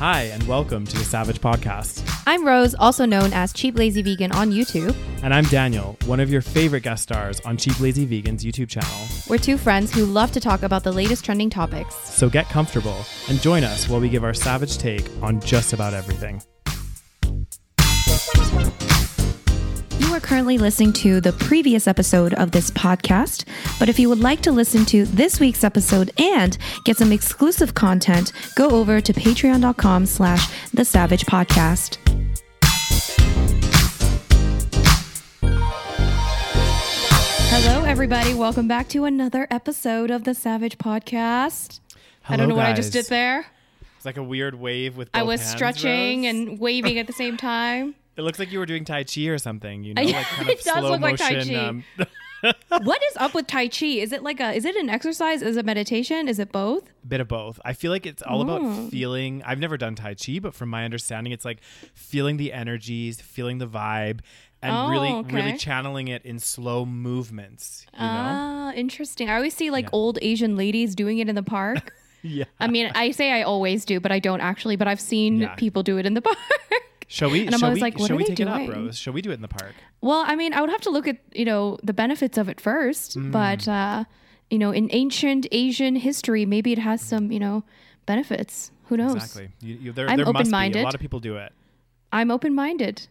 Hi, and welcome to the Savage Podcast. I'm Rose, also known as Cheap Lazy Vegan on YouTube. And I'm Daniel, one of your favorite guest stars on Cheap Lazy Vegan's YouTube channel. We're two friends who love to talk about the latest trending topics. So get comfortable and join us while we give our savage take on just about everything. You are currently listening to the previous episode of this podcast, but if you would like to listen to this week's episode and get some exclusive content, go over to patreon.com slash the savage podcast. Hello, everybody. Welcome back to another episode of the Savage Podcast. I don't know what I just did there. It's like a weird wave with. I was hands, stretching Rose. and waving at the same time. It looks like you were doing Tai Chi or something. You know, like kind of it does slow look like Tai motion. Chi. Um, what is up with Tai Chi? Is it like a is it an exercise? Is it meditation? Is it both? bit of both. I feel like it's all about feeling. I've never done Tai Chi, but from my understanding, it's like feeling the energies, feeling the vibe, and Oh, really, okay. really channeling it in slow movements. You know? Ah, interesting. I always see like Yeah. old Asian ladies doing it in the park. Yeah. I mean, I say I always do, but I don't actually. But I've seen Yeah. people do it in the park. Shall we? And I'm always we, like, what shall are we they take it up, doing? Rose? Shall we do it in the park? well, I mean, I would have to look at you know the benefits of it first, Mm. but uh, you know, in ancient Asian history, maybe it has some you know benefits. Who knows? Exactly. You, you, there I'm there must be. A lot of people do it. I'm open minded.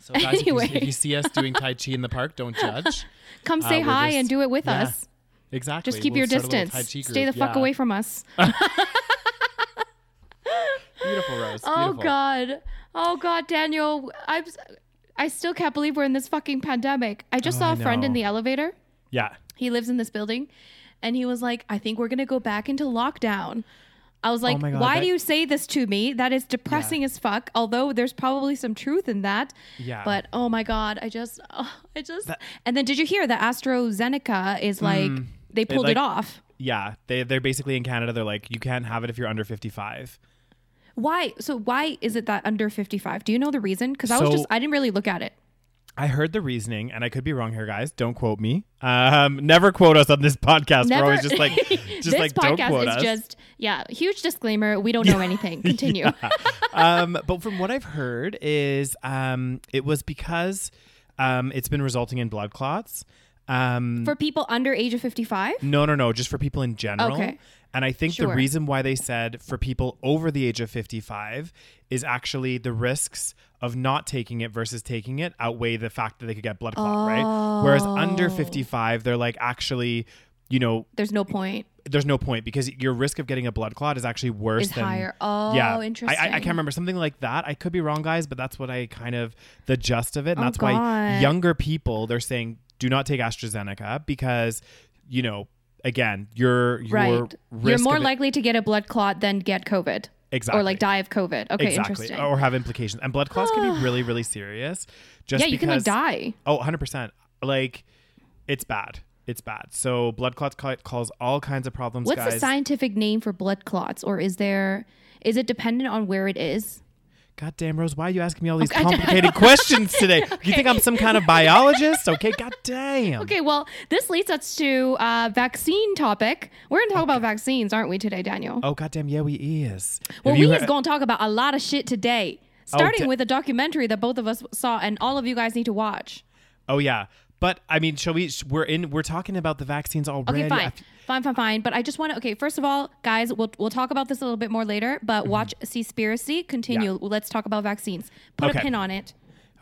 So guys, if, you, if you see us doing Tai Chi in the park, don't judge. Come Uh, say we're hi just- and do it with yeah, us. Exactly. Just keep We'll your start a little distance. Tai Chi Stay the group. fuck Yeah. away from us. Beautiful, Rose. Oh Beautiful. God. Oh God, Daniel. I'm. I still can't believe we're in this fucking pandemic. I just Oh, saw a friend in the elevator. Yeah. He lives in this building, and he was like, "I think we're gonna go back into lockdown." I was oh like, Oh God, "Why that- do you say this to me? That is depressing as fuck." Although there's probably some truth in that. Yeah. But oh my God, I just, oh, I just. That- and then did you hear that AstraZeneca is hmm. like they pulled like- it off? Yeah. They they're basically in Canada. They're like, you can't have it if you're under 55. Why? So why is it that under 55? Do you know the reason? Because I was So- just I didn't really look at it. I heard the reasoning, and I could be wrong here, guys. Don't quote me. Um, never quote us on this podcast. We're always just like, just this like, don't podcast quote is us. just yeah, huge disclaimer. We don't know anything. Continue. um, but from what I've heard is um, it was because um, it's been resulting in blood clots. Um, For people under age of 55? no, no, no, just for people in general. Okay. And I think the reason why they said for people over the age of 55 is actually the risks of not taking it versus taking it outweigh the fact that they could get blood clot, right? Whereas under Oh. 55, they're like, actually, you know, There's no point. there's no point because your risk of getting a blood clot is actually worse Is than higher. Oh, yeah. interesting. I, I, I can't remember something like that. I could be wrong, guys, but that's what I kind of the gist of it, and Oh, that's why younger people they're saying do not take AstraZeneca because you know again your your Right. risk You're more likely to get a blood clot than get COVID. exactly Or like die of COVID. Okay, exactly interesting. or have implications and blood clots can be ah. really really serious. Just yeah, you can like die. Oh, 100 percent. Like it's bad. It's bad. So blood clots ca- cause all kinds of problems, What's guys. the scientific name for blood clots? Or is there is it dependent on where it is? God damn, Rose, why are you asking me all these Okay. complicated questions today? You think I'm some kind of biologist? Okay, god damn. Okay, well, this leads us to uh, vaccine topic. We're gonna talk about vaccines, aren't we today, Daniel? Oh, god damn, yeah, we is. Well, we heard- is going to talk about a lot of shit today, starting da- with a documentary that both of us saw, and all of you guys need to watch. Oh yeah, but I mean, shall we? We're in. We're talking about the vaccines already. Okay, fine, fine, fine, fine. But I just want to. Okay, first of all, guys, we'll we'll talk about this a little bit more later. But watch Seaspiracy. Continue. Mm-hmm. Yeah. Let's talk about vaccines. Put Okay. a pin on it.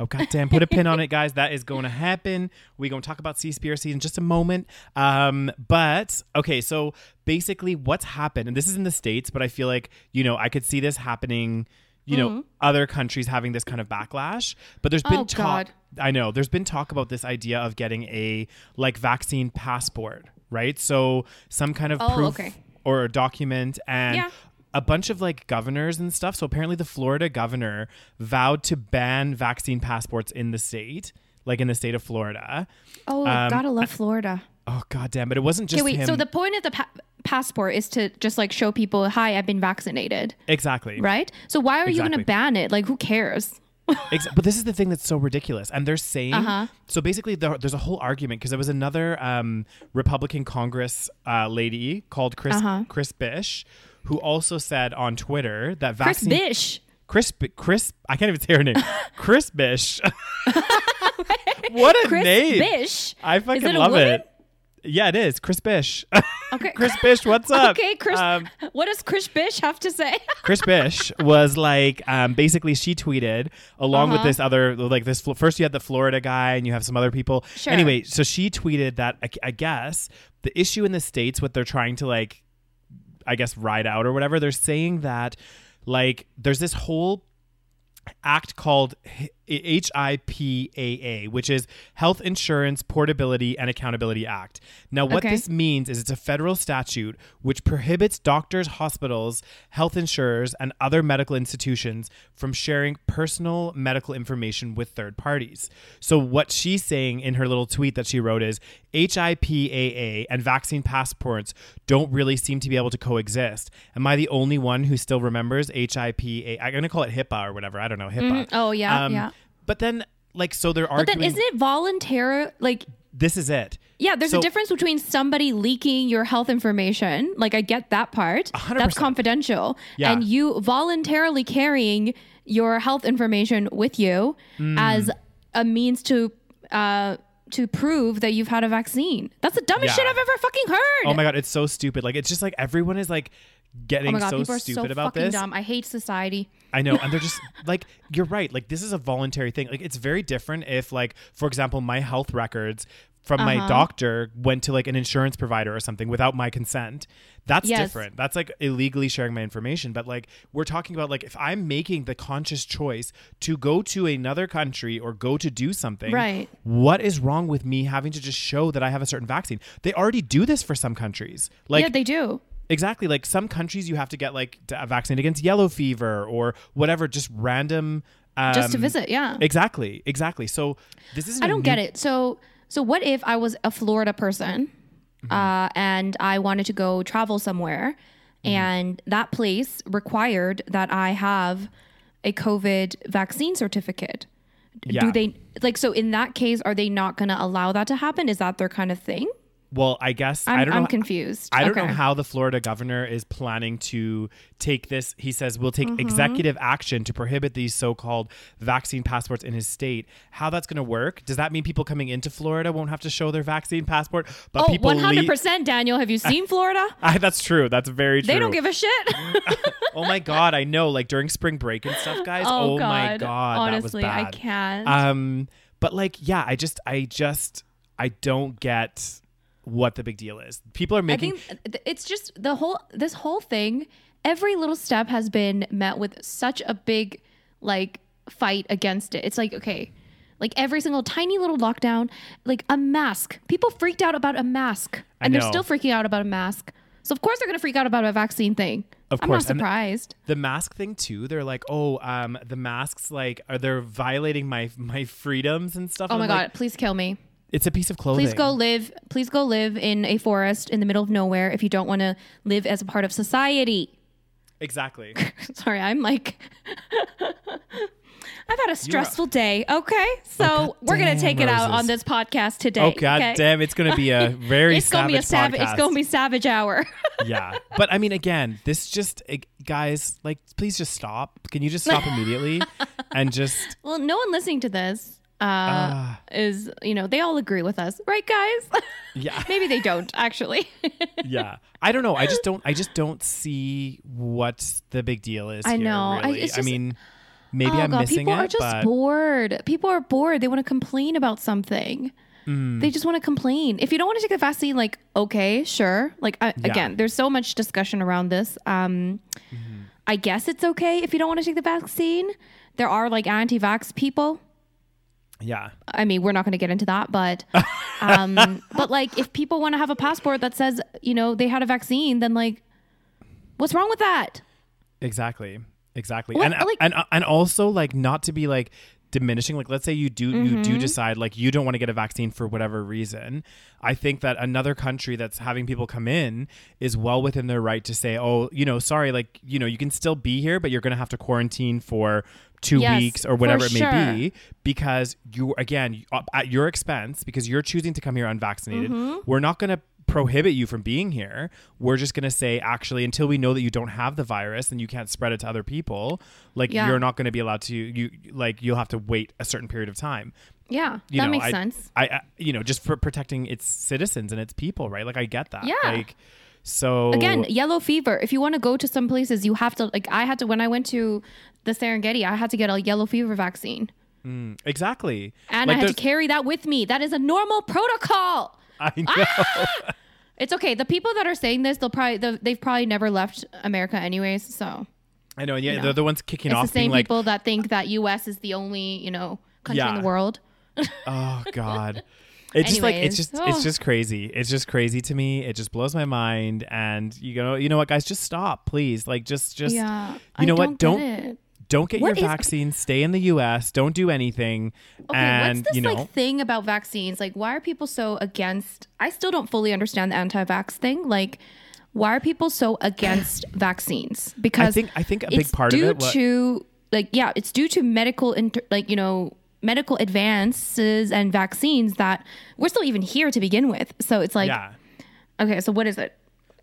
Oh god damn! Put a pin on it, guys. That is going to happen. We're going to talk about Seaspiracy in just a moment. Um, but okay, so basically, what's happened, and this is in the states, but I feel like you know I could see this happening. You know, other countries having this kind of backlash, but there's been Mm-hmm. Oh, talk. I know there's been talk about this idea of getting a like vaccine passport, right? So some kind of Oh, proof okay. or a document and Yeah. a bunch of like governors and stuff. So apparently the Florida governor vowed to ban vaccine passports in the state, like in the state of Florida. Oh, Um, gotta love Florida. Oh god damn, but it wasn't just Okay, wait. him. So the point of the pa- passport is to just like show people, "Hi, I've been vaccinated." exactly. Right. So why are you going to ban it? Like, who cares? But this is the thing that's so ridiculous. And they're saying Uh-huh. so basically there, there's a whole argument because there was another um, Republican Congress uh, lady called Chris Uh-huh. Chris Bish who also said on Twitter that Chris Bish. Chris Chris I can't even say her name. Chris Bish. what a Chris name. Bish. I fucking love it. Yeah, it is. Chris Bish. Okay. Chris Bish, what's up? Okay, Chris. Um, what does Chris Bish have to say? Chris Bish was like, um, basically, she tweeted along with Uh-huh. this other, like this. First, you had the Florida guy, and you have some other people. Sure. Anyway, so she tweeted that I, I guess the issue in the states, what they're trying to like, I guess ride out or whatever, they're saying that like there's this whole act called HIPAA, which is Health Insurance Portability and Accountability Act. Now, what Okay. this means is it's a federal statute which prohibits doctors, hospitals, health insurers, and other medical institutions from sharing personal medical information with third parties. So, what she's saying in her little tweet that she wrote is HIPAA and vaccine passports don't really seem to be able to coexist. Am I the only one who still remembers HIPAA? I'm going to call it HIPAA or whatever. I don't know. Mm-hmm. HIPAA. Oh, yeah, um, yeah. But then, like, so there are. But then isn't it voluntary? Like, this is it. yeah, there's So- a difference between somebody leaking your health information. Like, I get that part. hundred That's confidential. Yeah. And you voluntarily carrying your health information with you Mm. as a means to uh, to prove that you've had a vaccine. That's the dumbest Yeah. shit I've ever fucking heard. Oh my god, it's so stupid. Like, it's just like everyone is like getting Oh my god, so people are stupid so about fucking this. dumb. I hate society. I know, and they're just like you're right. Like this is a voluntary thing. Like it's very different if, like, for example, my health records from Uh-huh. my doctor went to like an insurance provider or something without my consent. That's Yes. different. That's like illegally sharing my information. But like we're talking about like if I'm making the conscious choice to go to another country or go to do something, Right. What is wrong with me having to just show that I have a certain vaccine? They already do this for some countries. Like yeah, they do. Exactly. Like some countries, you have to get like a vaccine against yellow fever or whatever, just random. Um, Just to visit, yeah. Exactly. Exactly. So this is. I don't get it. So so what if I was a Florida person Mm-hmm. uh, and I wanted to go travel somewhere Mm-hmm. and that place required that I have a COVID vaccine certificate? Yeah. Do they like so in that case are they not going to allow that to happen? Is that their kind of thing? Well, I guess I'm, I don't know. I'm confused. I don't Okay. know how the Florida governor is planning to take this. He says we'll take Mm-hmm. executive action to prohibit these so-called vaccine passports in his state. How that's going to work? Does that mean people coming into Florida won't have to show their vaccine passport? But Oh, people 100% Daniel. Have you seen Florida? I, that's true. That's very true. They don't give a shit. oh my god, I know. Like during spring break and stuff, guys. Oh, Oh, my God. god, Honestly, that I was bad. can't. Um, but like, yeah, I just, I just, I don't get what the big deal is. People are I making. it's just the whole this whole thing. Every little step has been met with such a big like fight against it. It's like okay, like every single tiny little lockdown, like a mask. People freaked out about a mask, and they're still freaking out about a mask. So of course they're gonna freak out about a vaccine thing. Of I'm course, not surprised. the mask thing too. They're like, oh, um, the masks like are they're violating my my freedoms and stuff. Oh And my I'm god! like, please kill me. It's a piece of clothing. Please go live. Please go live in a forest in the middle of nowhere if you don't want to live as a part of society. Exactly. Sorry, I'm like, I've had a stressful day. Okay, so God we're gonna take it out Roses. on this podcast today. oh god okay? damn! It's gonna be a very It's gonna be a savage. It's gonna be savage hour. yeah but i mean again this just eh, guys like please just stop can you just stop immediately and just well, no one listening to this uh, Ah. is, you know, they all agree with us, right, guys? yeah Maybe they don't actually. yeah i don't know i just don't i just don't see what the big deal is I here, know. I- really. I, just- mean maybe oh i'm god, missing people it are just but bored. People are bored. They want to complain about something. Mm. They just want to complain. If you don't want to take the vaccine, like okay, sure. Like I, Yeah. again, there's so much discussion around this. Um, Mm-hmm. I guess it's okay if you don't want to take the vaccine. There are like anti-vax people. Yeah I mean, we're not going to get into that, but um, but like if people want to have a passport that says you know they had a vaccine, then like, what's wrong with that? exactly exactly What- and like- and and also like not to be like diminishing like let's say you do you Mm-hmm. do decide like you don't want to get a vaccine for whatever reason i think that another country that's having people come in is well within their right to say oh you know sorry like you know you can still be here but you're going to have to quarantine for two Yes, weeks or whatever it may sure. be because you again uh, at your expense because you're choosing to come here unvaccinated Mm-hmm. we're not going to prohibit you from being here. We're just going to say, actually, until we know that you don't have the virus and you can't spread it to other people, like Yeah. you're not going to be allowed to. You like you'll have to wait a certain period of time. Yeah, You that know, makes I- sense. I, I, you know, just for protecting its citizens and its people, right? Like I get that. Yeah. Like so Again, yellow fever. If you want to go to some places, you have to like I had to when I went to the Serengeti, I had to get a yellow fever vaccine. mm, exactly. And Like, I had to carry that with me. That is a normal protocol. I know. Ah! It's okay. The people that are saying this, they'll probably they've probably never left America anyways. So I know. Yeah, know. they're the ones kicking it's the off, being same like, people that think that U.S. is the only you know country in the world. Oh God. It's just like it's just it's oh. just crazy. It's just crazy to me. It just blows my mind. And you know, you know what, guys, just stop, please. Like just just yeah, you I know what? Don't Don't get don't get What your is- vaccine. Stay in the US. Don't do anything. Okay, and what's this you know like thing about vaccines? Like, why are people so against? I still don't fully understand the anti-vax thing. Like, why are people so against vaccines? Because I think- I think a big it's part of due it wa- to like yeah, it's due to medical inter- like you know medical advances and vaccines that we're still even here to begin with. So it's like yeah. okay, so what is it?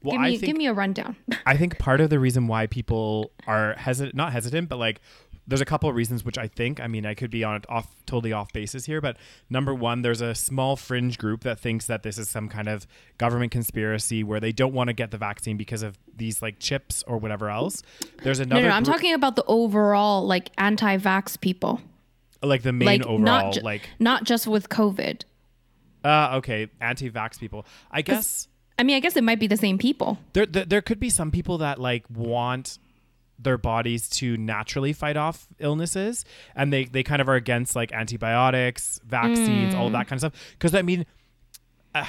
Well, give me think give me a rundown. I think part of the reason why people are hesitant, not hesitant, but like there's a couple of reasons which I think, I mean, I could be on off totally off basis here, but number one, there's a small fringe group that thinks that this is some kind of government conspiracy where they don't want to get the vaccine because of these like chips or whatever else. There's no, another, no, no, I'm group- talking about the overall like anti-vax people. Like the main Like overall, not ju- like not just with COVID. uh, okay, anti-vax people. I guess. I mean, I guess it might be the same people. there, there there could be some people that like want their bodies to naturally fight off illnesses and they they kind of are against like antibiotics vaccines all of that kind of stuff because i mean uh,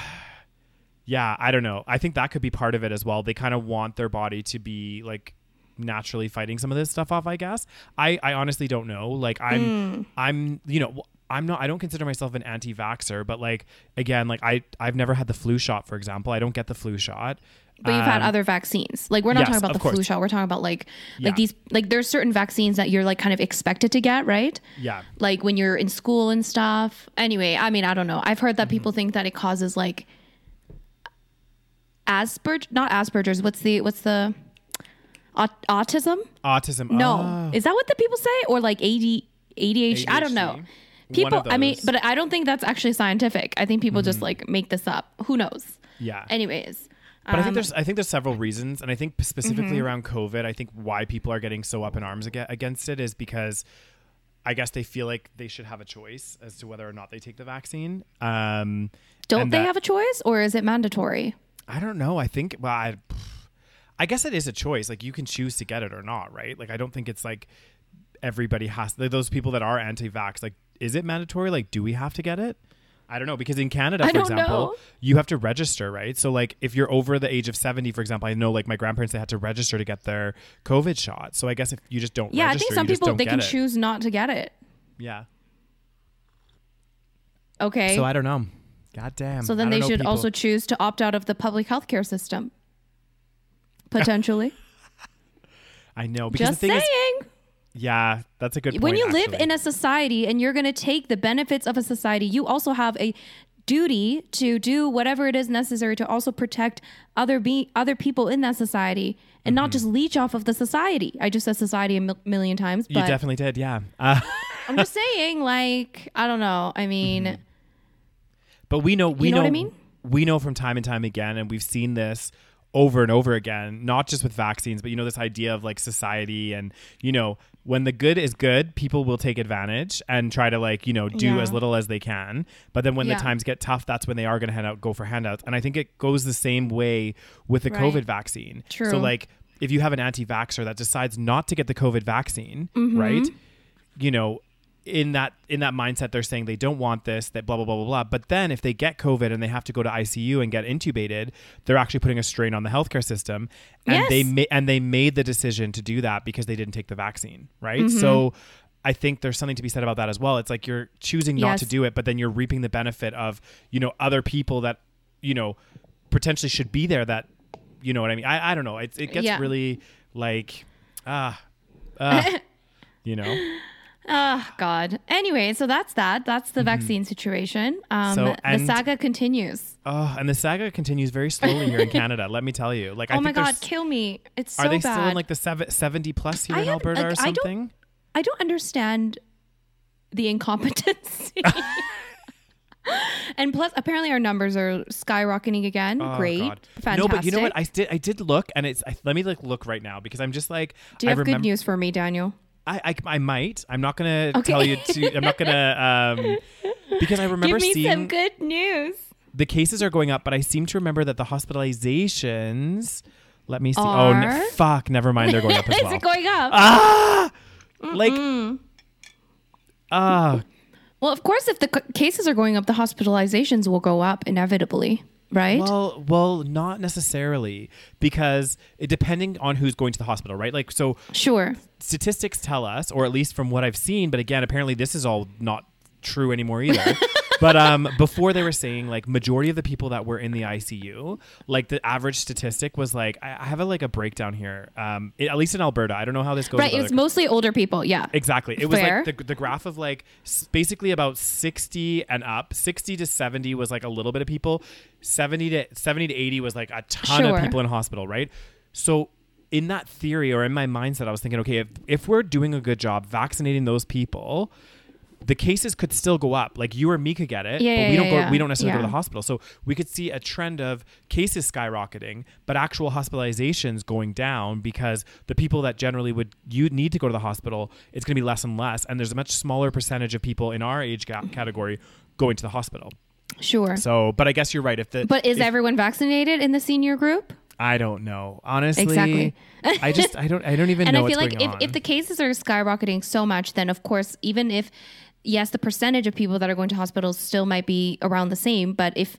yeah i don't know i think that could be part of it as well they kind of want their body to be like naturally fighting some of this stuff off i guess i i honestly don't know like i'm i'm you know i'm not i don't consider myself an anti-vaxxer but like again like i i've never had the flu shot for example i don't get the flu shot But you've had Um, other vaccines. Like we're not yes, talking about the flu shot. We're talking about like Yeah. like these like there's certain vaccines that you're like kind of expected to get, right? yeah Like when you're in school and stuff. Anyway, I mean, I don't know. I've heard that Mm-hmm. people think that it causes like Asperger, not Asperger's. What's the what's the aut- autism? autism No, Ah. is that what the people say, or like AD, ADHD? I don't know. People, I mean. Mm-hmm. but I don't think that's actually scientific. I think people just like make this up. Who knows? yeah Anyways, But I um, think there's I think there's several reasons, and I think specifically Mm-hmm. around COVID, I think why people are getting so up in arms against it is because I guess they feel like they should have a choice as to whether or not they take the vaccine. Um, don't they that- have a choice, or is it mandatory? I don't know. I think well, I, I guess it is a choice. Like you can choose to get it or not, right? Like I don't think it's like everybody has like, those people that are anti-vax. Like, is it mandatory? Like, do we have to get it? I don't know because in Canada, for example, know. you have to register, right? So like if you're over the age of 70, for example, I know like my grandparents they had to register to get their COVID shot. So I guess if you just don't Yeah, I think some people they can it. choose not to get it. Yeah. Okay. So I don't know. God damn. So then they should people. also choose to opt out of the public healthcare system. Potentially. I know because Just the thing saying. is, yeah, that's a good point. when you live in a society and you're going to take the benefits of a society, you also have a duty to do whatever it is necessary to also protect other be other people in that society and Mm-hmm. not just leech off of the society. I just said society a mil- million times, you definitely did, yeah. Uh, I'm just saying, like, I don't know. I mean, But we know we know know, what I mean? we know from time and time again, and we've seen this over and over again, not just with vaccines, but you know, this idea of like society and you know, when the good is good, people will take advantage and try to like, you know, do Yeah. as little as they can. But then when Yeah. the times get tough, that's when they are gonna hand out go for handouts. And I think it goes the same way with the Right. COVID vaccine. True. So like if you have an anti vaxxer that decides not to get the COVID vaccine, Mm-hmm. right? You know, in that in that mindset they're saying they don't want this that blah blah blah blah blah. But then if they get covid and they have to go to ICU and get intubated they're actually putting a strain on the healthcare system. And Yes. they ma- and they made the decision to do that because they didn't take the vaccine right? Mm-hmm. so I think there's something to be said about that as well. It's like you're choosing not to do it but then you're reaping the benefit of you know other people that you know potentially should be there that you know what I mean? I, I don't know. It's, it gets Yeah. really like ah ah you know Oh God. Anyway, so that's that. That's the vaccine situation. Um, Mm-hmm. So, the and- saga continues. Oh, and the saga continues very slowly here in Canada. Let me tell you. Like, I oh my think God, there's- kill me! It's so Are they bad. still in like the seven, 70 plus here I in had- Alberta like, or I don't- something? I don't understand the incompetency. and plus, apparently, our numbers are skyrocketing again. Oh, Great, God. fantastic. No, but you know what? I did. I did look, and it's. I, let me like look right now because I'm just like. Do you I have remember, good news for me, Daniel? I, I I might. I'm not gonna Okay. tell you to. I'm not gonna. Um, because I remember Give me seeing some good news. the cases are going up, but I seem to remember that the hospitalizations. Let me see. Oh, n- fuck! Never mind. They're going up as Is well. it going up? ah, like ah. well, of course, if the c- cases are going up, the hospitalizations will go up inevitably, right? Well, well, not necessarily because it depending on who's going to the hospital, right? Like so sure. Statistics tell us, or at least from what I've seen, but again, apparently this is all not true anymore either. but um, before they were saying like majority of the people that were in the ICU, like the average statistic was like I, I have a like a breakdown here. Um, it- at least in Alberta, I don't know how this goes. Right. It's other- mostly older people. Yeah. Exactly. It was like the, the graph of like s- basically about 60 and up. 60 to 70 was like a little bit of people. 70 to 70 to 80 was like a ton Sure. of people in hospital, right? So in that theory or in my mindset I was thinking okay, if if we're doing a good job vaccinating those people, the cases could still go up. Like you or me could get it, Yeah, but yeah, we don't go yeah. we don't necessarily go to the hospital. So we could see a trend of cases skyrocketing, but actual hospitalizations going down because the people that generally would you need to go to the hospital, it's going to be less and less, and there's a much smaller percentage of people in our age gap category going to the hospital. Sure. So, but I guess you're right. If the but is if- everyone vaccinated in the senior group? I don't know honestly. Exactly. I just I don't I don't even and know I feel what's like if, on. if the cases are skyrocketing so much, then of course, even if yes, the percentage of people that are going to hospitals still might be around the same, but if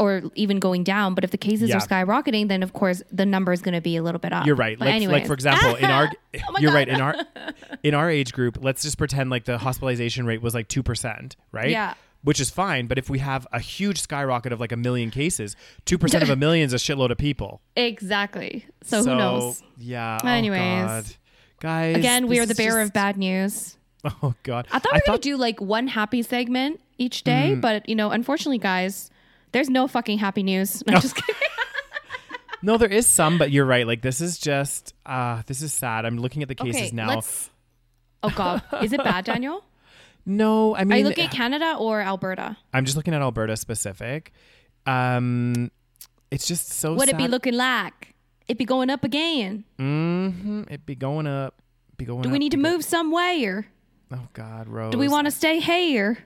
or even going down, but if the cases Yeah. are skyrocketing, then of course the number is going to be a little bit up. You're right. Like, like for example, in our Oh you're God. right in our in our age group. Let's just pretend like the hospitalization rate was like two percent, right? Yeah. Which is fine, but if we have a huge skyrocket of like a million cases, two percent of a million is a shitload of people. exactly. So, who knows? Yeah. Anyways. oh God. guys. Again, we are the bearer just- of bad news. Oh God. I thought we were gonna do like one happy segment each day, Mm. but you know, unfortunately, guys, there's no fucking happy news. No, I'm just kidding. No, there is some, but you're right. Like this is just uh this is sad. I'm looking at the cases okay, now. let's. Oh God, is it bad, Daniel? No, I mean Are you looking at Canada or Alberta? I'm just looking at Alberta specific. Um it's just so What it be looking like? It be going up again. Mm-hmm. It'd be going up. Be going Do up, we need to move somewhere? Oh God, Rose. Do we want to stay here?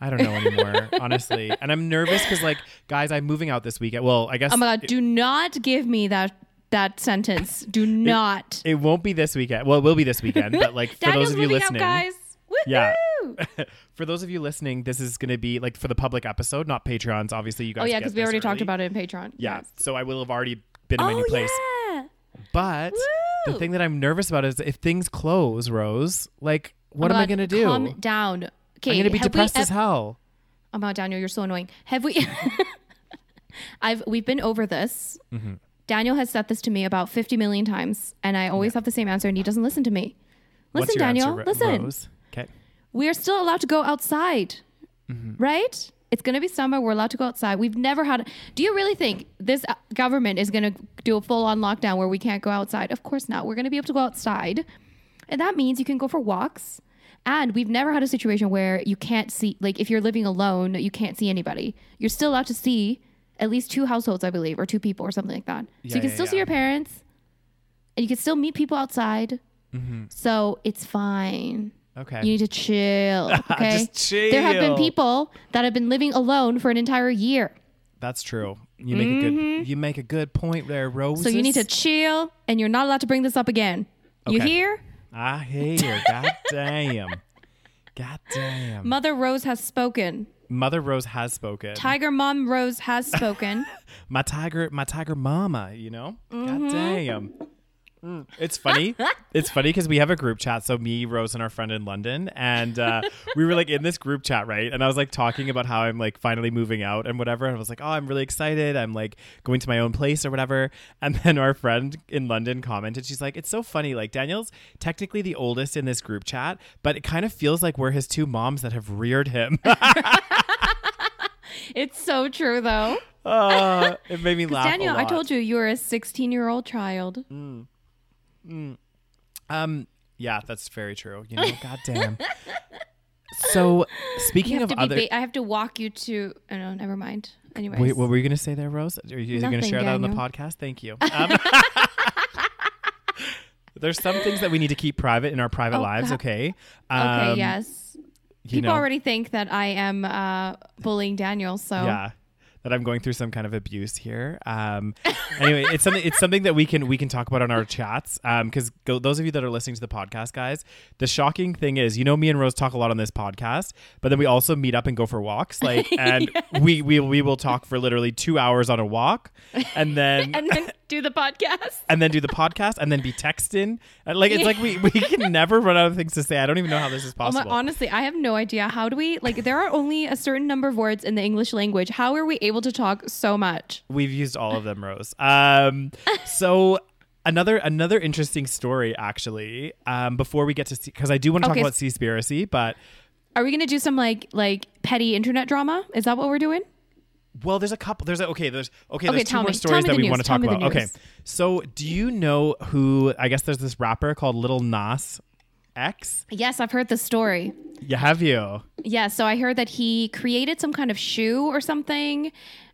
I don't know anymore, honestly. And I'm nervous because, like, guys, I'm moving out this weekend. Well, I guess Oh my God! it, Do not give me that that sentence. Do not. it won't be this weekend. Well, it will be this weekend, but like for those of you listening, out, guys. Woohoo! Yeah. for those of you listening, this is going to be like for the public episode, not Patreons. Obviously, you guys. Oh yeah, because we already talked about it in Patreon. Yeah, Yes. so I will have already been in my Oh new place. yeah. But the thing that I'm nervous about is if things close, Rose. Like, what Oh am my I going to do? Calm down. Okay, I'm going to be depressed ev- as hell. Oh my God, Daniel, you're so annoying. Have we? I've we've been over this. Mm-hmm. Daniel has said this to me about 50 million times, and I always have the same answer, and he doesn't listen to me. Listen, Daniel. answer, listen. Okay. We are still allowed to go outside, Mm-hmm. right? It's going to be summer. We're allowed to go outside. We've never had. Do you really think this uh, government is going to do a full on lockdown where we can't go outside? Of course not. We're going to be able to go outside. And that means you can go for walks. And we've never had a situation where you can't see, like, if you're living alone, you can't see anybody. You're still allowed to see at least two households, I believe, or two people or something like that. Yeah, so you can yeah, still see your parents and you can still meet people outside. Mm-hmm. So it's fine. Okay. You need to chill. Okay. Just There have been people that have been living alone for an entire year. That's true. You make a good. You make a good point there, Rose. Mm-hmm. So you need to chill and you're not allowed to bring this up again. You Okay. hear? I hear. God damn. God damn. Mother Rose has spoken. Mother Rose has spoken. Tiger Mom Rose has spoken. my tiger, my tiger mama. You know. Mm-hmm. God damn. It's funny. It's funny because we have a group chat. So me, Rose, and our friend in London, and uh, we were like in this group chat, right? And I was like talking about how I'm like finally moving out and whatever. And I was like, oh, I'm really excited. I'm like going to my own place or whatever. And then our friend in London commented, she's like, it's so funny. Like Daniel's technically the oldest in this group chat, but it kind of feels like we're his two moms that have reared him. It's so true, though. uh, it made me laugh. Daniel, I told you you were a 16 year old child. Um, yeah, that's very true. You know, goddamn. So speaking of other, ba- I have to walk you to. Oh no, never mind. Anyways, wait, what were you gonna say there, Rose? Are you going to share that on the podcast? Thank you. Um, there's some things that we need to keep private in our private Oh, lives. God. Okay. okay, Um, yes. People know, already think that I am uh, bullying Daniel. So yeah. That I'm going through some kind of abuse here. Um, anyway, it's something. It's something that we can we can talk about on our chats. Because go, those of you that are listening to the podcast, guys, the shocking thing is, you know, me and Rose talk a lot on this podcast, but then we also meet up and go for walks. Like, and we we we will talk for literally two hours on a walk, and then and then do the podcast. and then do the podcast, and then be texting. Like, it's like we we can never run out of things to say. I don't even know how this is Oh my, possible. honestly, I have no idea. How do we like? There are only a certain number of words in the English language. How are we able to talk so much? We've used all of them, Rose. Um, so another another interesting story, actually. Um, before we get to because I do want to Okay, talk about Seaspiracy, but Are we gonna do some like like petty internet drama? Is that what we're doing? Well, there's a couple. There's a, okay. There's okay. Okay, There's two tell more me. Stories that we news. want to Tell talk about. Okay, so do you know who? I guess there's this rapper called Lil Nas X. Yes, I've heard the story. Yeah, have you? Yeah, so I heard that he created some kind of shoe or something,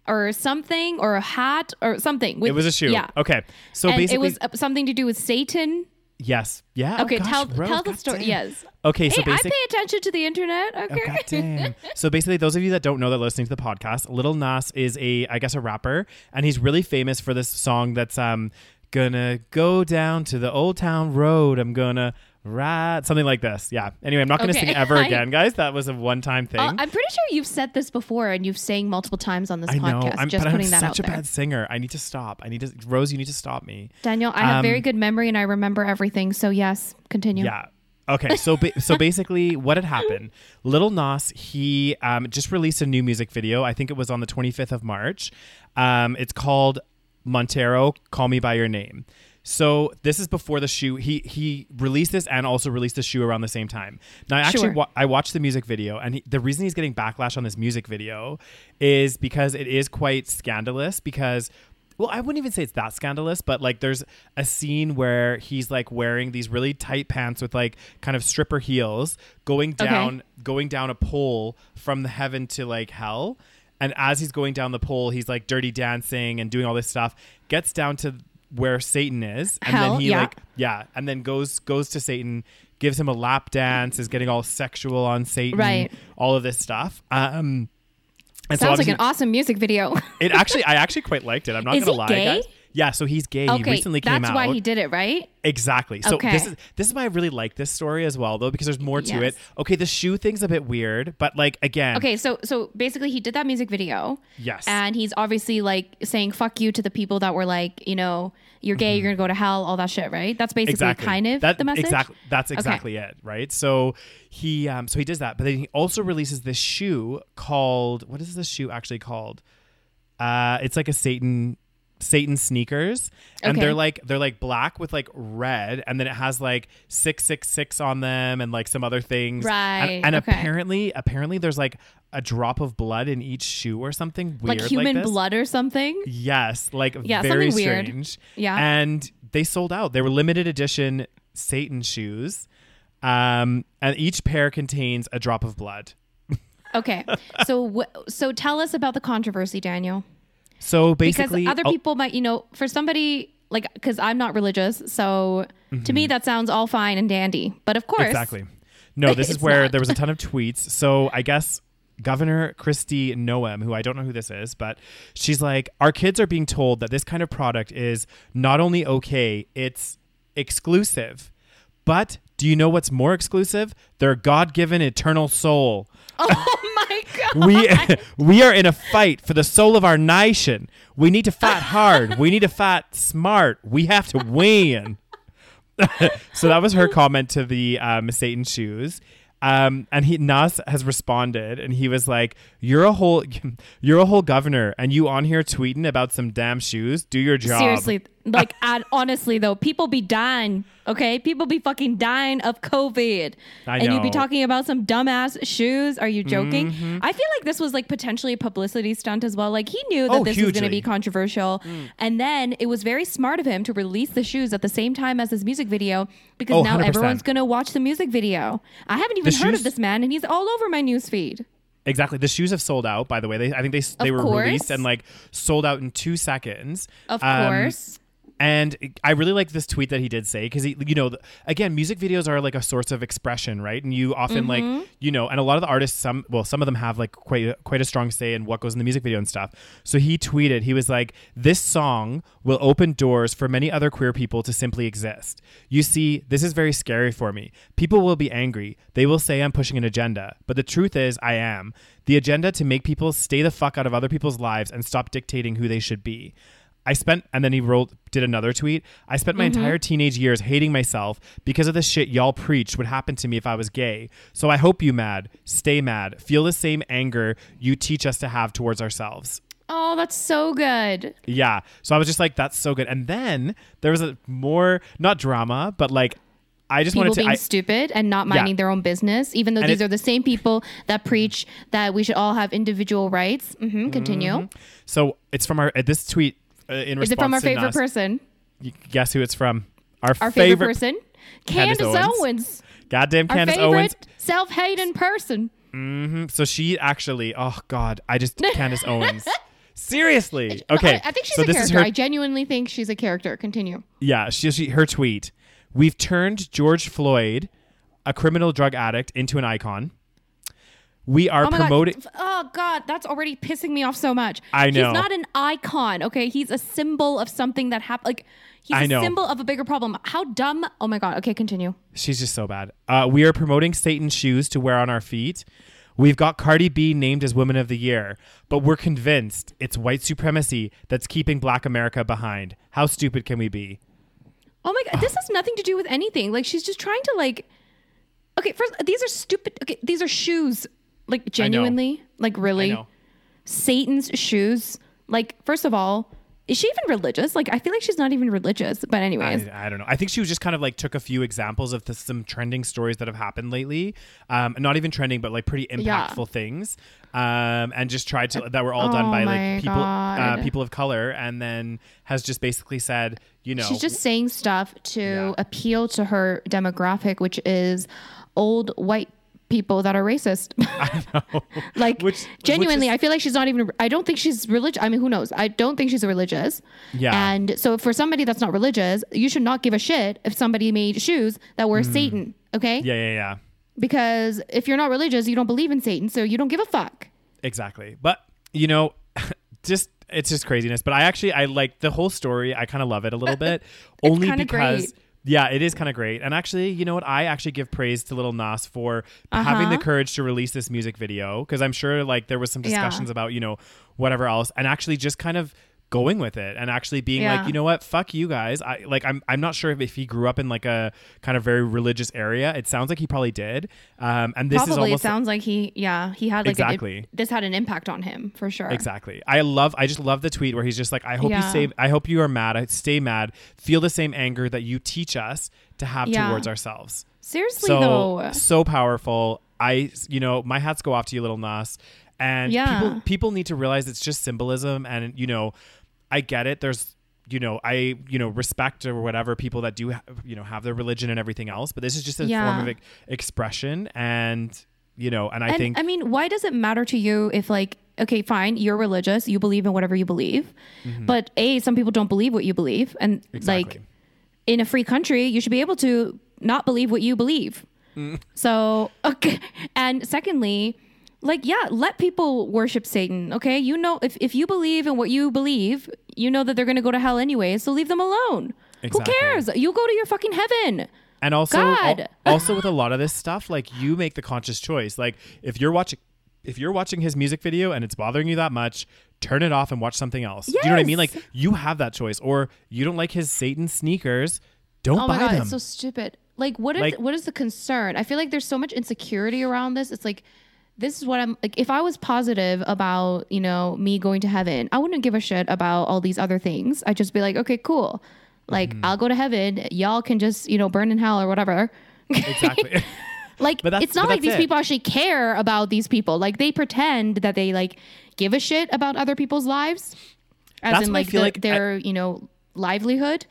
or something, or a hat or something. With, It was a shoe. Yeah. Okay. So and basically, it was something to do with Satan. Yes. Yeah. Okay, oh, tell Rose, tell the story. damn. Yes. Okay. So hey, I pay attention to the internet. Oh, Okay. God damn. so basically, those of you that don't know that are listening to the podcast, Lil Nas is a, I guess, a rapper, and he's really famous for this song that's um gonna go down to the old town road. I'm gonna ride something like this. Yeah. Anyway, I'm not gonna Okay. sing ever again, guys. That was a one time thing. Uh, I'm pretty sure you've said this before, and you've sang multiple times on this I know, podcast. I'm, just but I'm putting that out such a bad singer. I need to stop. I need to, Rose. You need to stop me. Daniel, I have Um, very good memory, and I remember everything. So yes, continue. Yeah. Okay, so ba- so basically, what had happened? Lil Nas he um, just released a new music video. I think it was on the 25th of March. Um, it's called Montero, "Call Me by Your Name." So this is before the shoe. He he released this and also released the shoe around the same time. Now I actually Sure. wa- I watched the music video, and he, the reason he's getting backlash on this music video is because it is quite scandalous. Because well, I wouldn't even say it's that scandalous, but like there's a scene where he's like wearing these really tight pants with like kind of stripper heels going Okay. down going down a pole from the heaven to like hell. And as he's going down the pole, he's like dirty dancing and doing all this stuff. Gets down to where Satan is, and Hell, then he yeah. like yeah, and then goes goes to Satan, gives him a lap dance, is getting all sexual on Satan, Right. All of this stuff. Um, and so Sounds like an awesome music video. it actually, I actually quite liked it. I'm not Is gonna lie, guys. Yeah, so he's gay. he okay, recently came out. that's why he did it, right? Exactly. So Okay. this is this is why I really like this story as well, though, because there's more to Yes. it. Okay, the shoe thing's a bit weird, but like again, Okay, so so basically, he did that music video. Yes. and he's obviously like saying "fuck you" to the people that were like, you know, you're gay, you're gonna go to hell, all that shit, right? That's basically Mm-hmm. exactly kind of that, the message. Exactly. That's exactly it, right? So he um so he does that, but then he also releases this shoe called what is this shoe actually called? Uh, it's like a Satan Satan sneakers, and Okay. they're like they're like black with like red, and then it has like six six six on them, and like some other things. Right, And, and okay. apparently, apparently, there's like a drop of blood in each shoe or something weird, like human this. blood or something. Yes, like Yeah, very something weird. strange. Yeah. and they sold out. They were limited edition Satan shoes, um, and each pair contains a drop of blood. Okay, so w- so tell us about the controversy, Daniel, So basically, because other oh, people might, you know, for somebody like because I'm not religious, so to me that sounds all fine and dandy. But of course, Mm-hmm. exactly. No, this is where not. there was a ton of tweets. So I guess Governor Kristi Noem, who I don't know who this is, but she's like, our kids are being told that this kind of product is not only okay, it's exclusive. But do you know what's more exclusive? Their God given eternal soul. Oh my god! we we are in a fight for the soul of our nation. We need to fight hard. We need to fight smart. We have to win. so that was her comment to the um, Satan shoes. Um, and he Nas has responded, and he was like, "You're a whole, you're a whole governor, and you on here tweeting about some damn shoes. Do your job." Seriously, like, and honestly though, people be dying. Okay, people be fucking dying of COVID, I and you'd be talking about some dumbass shoes. Are you joking? Mm-hmm. I feel like this was like potentially a publicity stunt as well. Like he knew that Oh, this was going to be controversial, Mm. and then it was very smart of him to release the shoes at the same time as his music video because Oh, now 100%. everyone's going to watch the music video. I haven't even The heard shoes- of this man, and he's all over my newsfeed. Exactly. The shoes have sold out. By the way, they I think they they Of were course. released and like sold out in two seconds. Of Um, course. And I really like this tweet that he did say because he, you know, again, music videos are like a source of expression, right? And you often Mm-hmm. like, you know, and a lot of the artists, some, well, some of them have like quite, quite a strong say in what goes in the music video and stuff. So he tweeted, he was like, "This song will open doors for many other queer people to simply exist. You see, this is very scary for me. People will be angry. They will say I'm pushing an agenda, but the truth is, I am the agenda to make people stay the fuck out of other people's lives and stop dictating who they should be." I spent, and then he wrote, did another tweet. I spent my entire teenage years hating myself because of the shit y'all preached would happen to me if I was gay. So I hope you mad, stay mad, feel the same anger you teach us to have towards ourselves. Oh, that's so good. Yeah. So I was just like, that's so good. And then there was a more, not drama, but like, I just people wanted to. being I, stupid and not minding their own business, even though And these it- are the same people that preach that we should all have individual rights. hmm Continue. so it's from our, this tweet uh, in response Is it from our favorite Nas. person? Guess who it's from? Our, Our favorite, person? Candace Candace, Owens. Owens. Goddamn Our Candace favorite Owens. self-hating person. So she actually, oh God, I just, Candace Owens. Seriously. Okay. I, I think she's so a this character. is her, I genuinely think she's a character. Continue. yeah, she, she, her tweet. We've turned George Floyd, a criminal drug addict, into an icon. We are Oh promoting. god! Oh god, that's already pissing me off so much. I know. He's not an icon. Okay, he's a symbol of something that happened. Like he's I a know. symbol of a bigger problem. How dumb? Oh my god. Okay, continue. She's just so bad. Uh, we are promoting Satan's shoes to wear on our feet. We've got Cardi B named as Woman of the Year, but we're convinced it's white supremacy that's keeping Black America behind. How stupid can we be? Oh my god, this has nothing to do with anything. Like she's just trying to like Okay, first these are stupid okay, these are shoes. Like genuinely? Like really? Satan's shoes. Like first of all, is she even religious? Like I feel like she's not even religious. But anyways. I, I don't know. I think she was just kind of like took a few examples of the, some trending stories that have happened lately. Um, not even trending, but like pretty Yeah. impactful things. Um, and just tried to that were all done Oh by my like people, uh, people of color, and then has just basically said, you know, She's just saying stuff to Yeah. appeal to her demographic, which is old white people that are racist. like Which- genuinely, which is- I feel like she's not even. I don't think she's religious. I mean, who knows? I don't think she's religious. Yeah. And so, for somebody that's not religious, you should not give a shit if somebody made shoes that were Satan. Okay. Mm. yeah, yeah, yeah. Because if you're not religious, you don't believe in Satan, so you don't give a fuck. Exactly. But you know, just it's just craziness. But I actually I like the whole story. I kind of love it a little bit, only because. great. Yeah, it is kind of great. And actually, you know what? I actually give praise to Lil Nas for having the Uh-huh. courage to release this music video because I'm sure like there was some Yeah. discussions about, you know, whatever else and actually just kind of going with it and actually being like, you know what? Fuck you guys. I like I'm I'm not sure if, if he grew up in like a kind of very religious area. It sounds like he probably did. Um and this is Probably, it sounds like he, yeah, he had like an- Exactly. this had an impact on him for sure. Exactly. I love. I just love the tweet where he's just like, "I hope you Yeah. stay. I hope you are mad. I stay mad. Feel the same anger that you teach us to have Yeah. towards ourselves." Seriously So though, so powerful. I, you know, my hats go off to you, Lil Nas. And Yeah. people people need to realize it's just symbolism. And you know, I get it. There's you know, I you know respect or whatever people that do ha- you know have their religion and everything else. But this is just a Yeah. form of ex- expression, and you know, and I and think I mean, why does it matter to you if like okay, fine, you're religious, you believe in whatever you believe, but a some people don't believe what you believe, and Mm-hmm. exactly. like in a free country, you should be able to not believe what you believe. Mm. So okay, and secondly. Like yeah, let people worship Satan. Okay, you know if, if you believe in what you believe, you know that they're gonna go to hell anyway. So leave them alone. Exactly. Who cares? You go to your fucking heaven. And also, al- also with a lot of this stuff, like you make the conscious choice. Like if you're watching, if you're watching his music video and it's bothering you that much, turn it off and watch something else. Do you know what I mean? Like you have that choice. Or you don't like his Satan sneakers, don't oh buy my god, them. it's so stupid. Like what is Like- what is the concern? I feel like there's so much insecurity around this. It's like this is what I'm like if I was positive about, you know, me going to heaven, I wouldn't give a shit about all these other things. I'd just be like, okay, cool. Like Mm-hmm. I'll go to heaven. Y'all can just, you know, burn in hell or whatever. exactly. Like But it's not like these it. people actually care about these people. Like they pretend that they like give a shit about other people's lives. As That's in like, the- like I- their, you know, livelihood.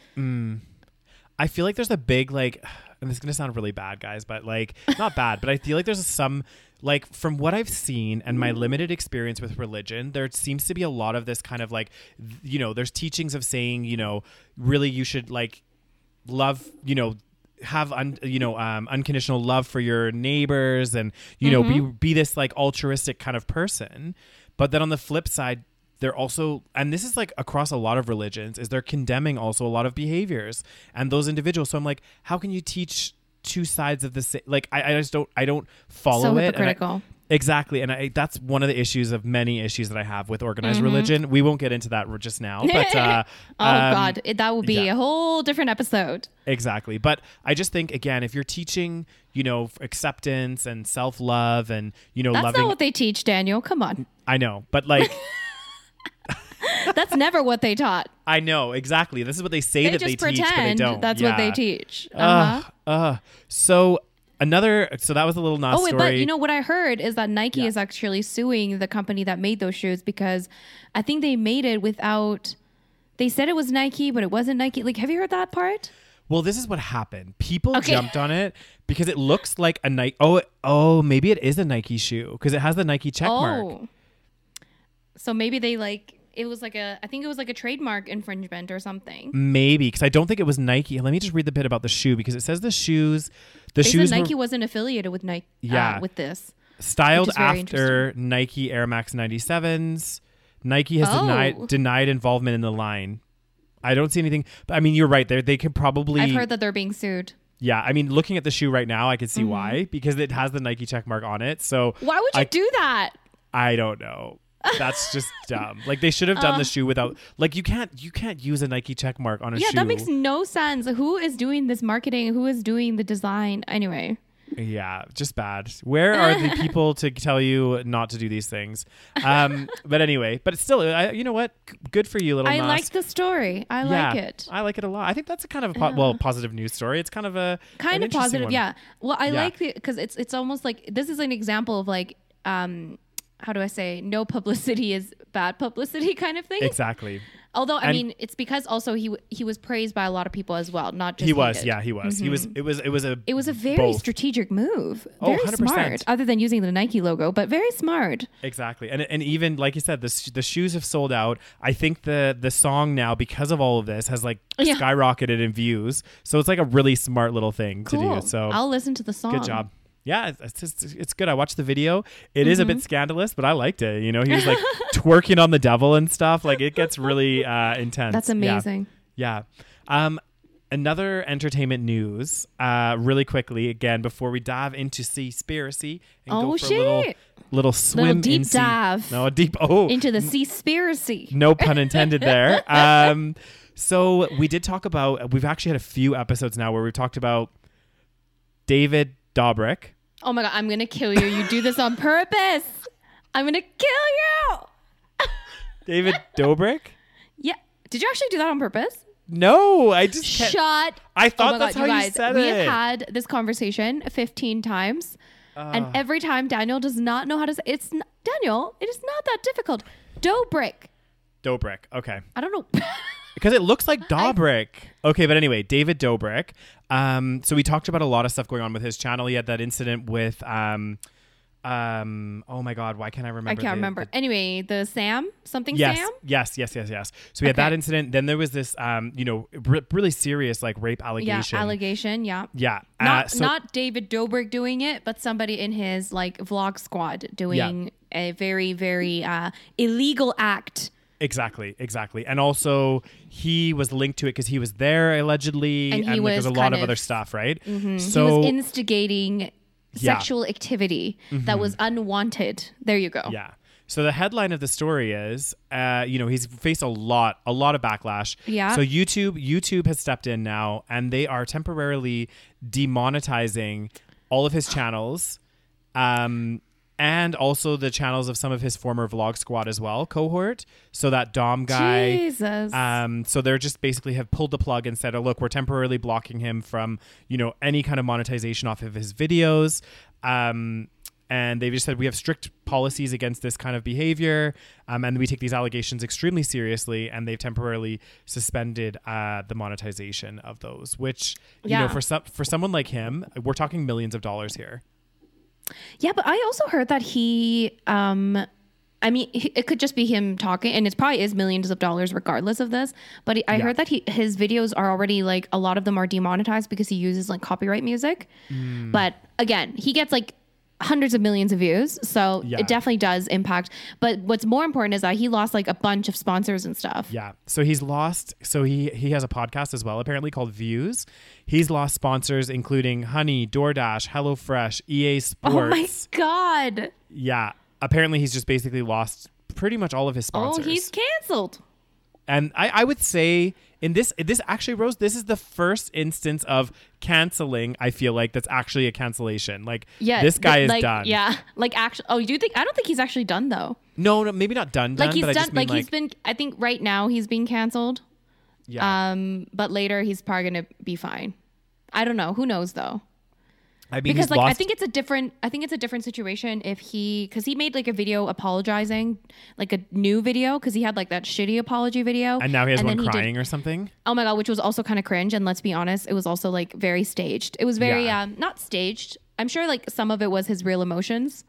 I feel like there's a big like, and this is gonna sound really bad, guys, but like not bad, but I feel like there's some like from what I've seen and my limited experience with religion, there seems to be a lot of this kind of like, you know, there's teachings of saying, you know, really you should like love, you know, have un, you know um, unconditional love for your neighbors and you know be be this like altruistic kind of person. But then on the flip side they're also and this is like across a lot of religions is they're condemning also a lot of behaviors and those individuals. So i'm like how can you teach two sides of the same like I, I just don't i don't follow So it and I- exactly and I, that's one of the issues of many issues that i have with organized Mm-hmm. religion we won't get into that just now but uh Oh um, God, it, that would be yeah. a whole different episode. Exactly. But I just think again, if you're teaching, you know, acceptance and self-love and, you know, That's loving not what they teach, Daniel. Come on, I know, but like that's never what they taught. I know exactly. This is what they say They that they teach, but they don't. that's what they teach. Uh-huh. Uh, uh, so another so that was a Lil Nas Oh wait, story. but you know what I heard is that Nike Yeah. is actually suing the company that made those shoes because I think they made it without. They said it was Nike, but it wasn't Nike. Like, have you heard that part? well, this is what happened. People Okay. jumped on it because it looks like a Nike. Oh, oh, maybe it is a Nike shoe because it has the Nike check mark. Oh, so maybe they like it was like a. I think it was like a trademark infringement or something. Maybe because I don't think it was Nike. Let me just read the bit about the shoe because it says the shoes, the They shoes said were Nike wasn't affiliated with Nike. Yeah. uh, with this. styled which is very after Nike Air Max 97s. Nike has Oh. denied denied involvement in the line. I don't see anything. But I mean, you're right. There, they could probably. I've heard that they're being sued. Yeah, I mean, looking at the shoe right now, I could Mm-hmm. see why because it has the Nike check mark on it. So Why would you I- do that? I don't know. That's just dumb. Like they should have done the shoe without. Like you can't you can't use a Nike check mark on a. Yeah, shoe. that makes no sense. Who is doing this marketing? Who is doing the design? Anyway, Yeah, just bad. Where are the people to tell you not to do these things? Um, but anyway, but it's still, I, you know what? Good for you, Lil I Nas. like the story. I like it. I like it a lot. I think that's a kind of a po- well positive news story. It's kind of a kind of positive. positive one. yeah well i Yeah. like it because it's it's almost like this is an example of like um how do i say no publicity is bad publicity kind of thing Exactly. although i And- mean it's because also he w- he was praised by a lot of people as well not just He was, hated. yeah, he was. He was. Mm-hmm. It was. It was a. it was a very both. strategic move Oh, very 100%. smart other than using the nike logo but very smart Exactly, and and even like you said, the the shoes have sold out. I think the the song now, because of all of this, has like Yeah. skyrocketed in views. So it's like a really smart little thing cool to do. So i'll listen to the song Good job. Yeah, it's, it's, it's good. I watched the video. It is a Mm-hmm. bit scandalous, but I liked it. You know, he was like twerking on the devil and stuff. Like it gets really uh, intense. that's amazing Yeah. Um, another entertainment news, uh, really quickly again before we dive into Seaspiracy and Oh, go for a little shit. little swim deep in sea- dive. No, a deep. Oh, into the seaspiracy no pun intended there. Um, so we did talk about. We've actually had a few episodes now where we've talked about David Dobrik. oh my god i'm gonna kill you you do this on purpose i'm gonna kill you David Dobrik. Yeah. Did you actually do that on purpose? No, I just can't. Shut. I thought oh that's God, how you you guys, said we it. have had this conversation 15 times. and every time Daniel does not know how to say it's n- Daniel, it is not that difficult. Dobrik. Dobrik. Okay. I don't know. Because it looks like Dobrik. Okay, but anyway, David Dobrik. Um, so we talked about a lot of stuff going on with his channel. He had that incident with um, um, oh my god, why can't I remember? I can't the- remember. the- anyway, the Sam something Yes, Sam. yes, yes, yes, yes. So we had that incident. Then there was this, um, you know, r- really serious like rape Yeah, allegation. allegation. Yeah. Yeah. uh, Not so- not David Dobrik doing it, but somebody in his like vlog squad doing a very very uh, illegal act. Exactly, exactly. And also, he was linked to it because he was there allegedly, And and, like, was there's a lot of other stuff, right? he was So, instigating Yeah. Mm-hmm. sexual activity that was unwanted. There you go. yeah. So the headline of the story is, uh, you know, he's faced a lot, a lot of backlash. Yeah. So YouTube, YouTube has stepped in now, and they are temporarily demonetizing all of his channels, um, and also the channels of some of his former Vlog Squad as well cohort. So that Dom guy. Jesus. Um, so they're just basically have pulled the plug and said, "Oh, look, we're temporarily blocking him from, you know, any kind of monetization off of his videos." Um, and they've just said we have strict policies against this kind of behavior, um, and we take these allegations extremely seriously. And they've temporarily suspended uh, the monetization of those, which you Yeah. know, for some for someone like him, we're talking millions of dollars here. Yeah, but I also heard that he, um, I mean, he- it could just be him talking, and it probably is millions of dollars regardless of this. But he, I Yeah. heard that he, his videos are already like a lot of them are demonetized because he uses like copyright music. Mm. But again, he gets like hundreds of millions of views, so Yeah. it definitely does impact. But what's more important is that he lost like a bunch of sponsors and stuff. Yeah. So he's lost. So he he has a podcast as well, apparently called Views. He's lost sponsors including Honey, DoorDash, HelloFresh, EA Sports. Oh my god! Yeah. Apparently, he's just basically lost pretty much all of his sponsors. Oh, he's canceled. And I, I would say in this, this actually, Rose, this is the first instance of canceling. I feel like that's actually a cancellation. Like, Yeah, this guy th- is like, done. Yeah, like actually. Oh, you do think? I don't think he's actually done though. No, no, maybe not done. Done. like he's but I done just mean, like, he's been i think right now he's being canceled Yeah. um but later he's probably gonna be fine i don't know who knows though I mean, because like i think it's a different i think it's a different situation if he because he made like a video apologizing like a new video because he had like that shitty apology video and now he has one then did- crying or something. oh my god which was also kind of cringe and let's be honest it was also like very staged it was very Yeah. um not staged i'm sure like some of it was his real emotions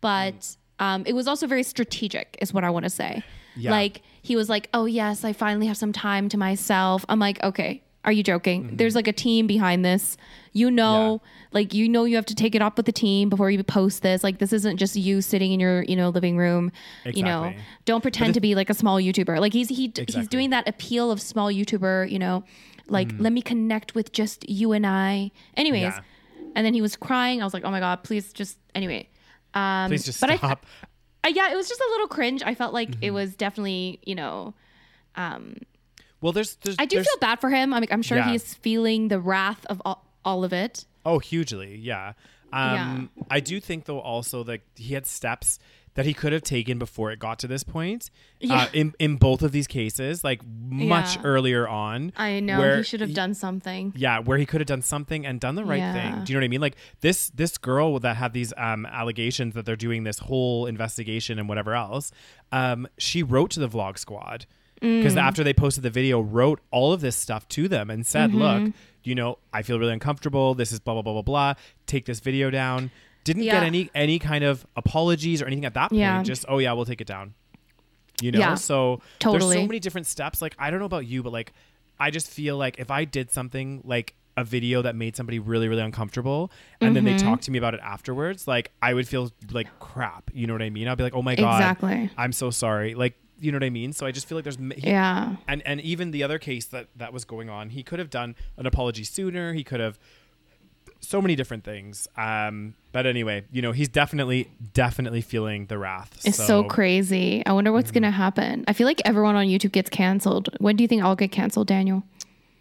but um it was also very strategic is what i want to say Yeah. like he was like oh yes i finally have some time to myself i'm like okay are you joking there's like a team behind this you know Mm-hmm. Yeah. like you know you have to take it up with the team before you post this like this isn't just you sitting in your you know living room you know don't pretend to be like a small youtuber like he's he he's Exactly. Mm. doing that appeal of small youtuber you know like let me connect with just you and i anyways Yeah. and then he was crying i was like oh my god please just anyway um Please just but stop. I, yeah it was just a little cringe i felt like Mm-hmm. it was definitely you know well, there's, there's, i do there's, feel bad for him i'm, I'm sure Yeah. he's feeling the wrath of all, all of it Oh, hugely, yeah. Um, I do think though also that he had steps that he could have taken before it got to this point. Yeah. Uh, in in both of these cases, like much Yeah. earlier on. i know where he should have done something Yeah, where he could have done something and done the right Yeah. thing. Do you know what I mean? Like this this girl that had these um, allegations that they're doing this whole investigation and whatever else. Um, she wrote to the Vlog Squad because Mm. after they posted the video, wrote all of this stuff to them and said, Mm-hmm. "Look, you know, I feel really uncomfortable. This is blah blah blah blah blah. Take this video down." Didn't Yeah. get any any kind of apologies or anything at that point. Yeah. Just oh yeah, we'll take it down. You know, Yeah. so there's so many different steps. Like I don't know about you, but like I just feel like if I did something like a video that made somebody really really uncomfortable and then Mm-hmm. they talk to me about it afterwards, like I would feel like crap. You know what I mean? I'd be like, "Oh my god, Exactly. I'm so sorry." Like, you know what I mean? So I just feel like there's he- yeah and and even the other case that that was going on, he could have done an apology sooner. He could have so many different things. Um, but anyway, you know, he's definitely definitely feeling the wrath. it's so, crazy i wonder Mm-hmm. what's gonna happen i feel like everyone on youtube gets canceled when do you think i'll get canceled daniel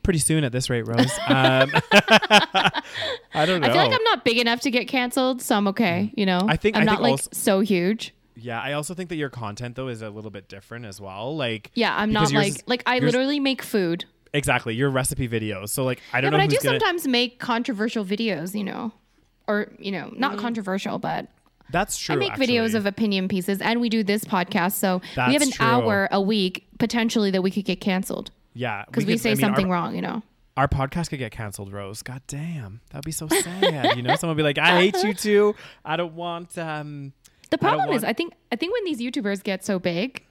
pretty soon at this rate, Rose. Um, I don't know. I feel like I'm not big enough to get canceled, so I'm okay. You know. I think- I'm I not think like also- so huge. Yeah, I also think that your content though is a little bit different as well. Like, Yeah, I'm not like like I literally make food. exactly your recipe videos. So like, I don't but know I do who's gonna. sometimes make controversial videos. You know, or you know, not controversial, but That's true. I make videos of opinion pieces, and we do this podcast, so we have an true. hour a week potentially that we could get canceled yeah because we, could- say I mean, something our, wrong. You know. Our podcast could get canceled, Rose. God damn, that'd be so sad. you know, someone would be like, "I hate you too. I don't want." um The problem is, want- I think I think when these YouTubers get so big,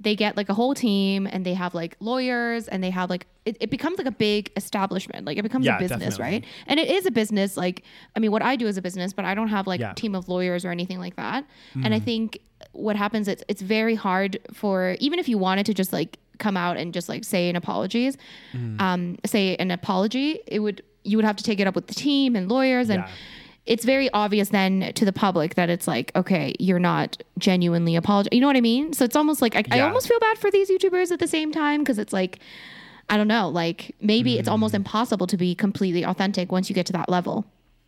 they get like a whole team and they have like lawyers and they have like it, it becomes like a big establishment. Like it becomes Yeah, a business, definitely. right? And it is a business. Like I mean, what I do is a business, but I don't have like Yeah. a team of lawyers or anything like that. And Mm-hmm. I think what happens it's it's very hard for even if you wanted to just like come out and just like say an apologies, Mm. um, say an apology, it would you would have to take it up with the team and lawyers and Yeah. It's very obvious then to the public that it's like, okay, you're not genuinely apologizing. You know what I mean? So it's almost like I, I almost feel bad for these YouTubers at the same time because it's like, I don't know, like maybe it's Mm. almost impossible to be completely authentic once you get to that level.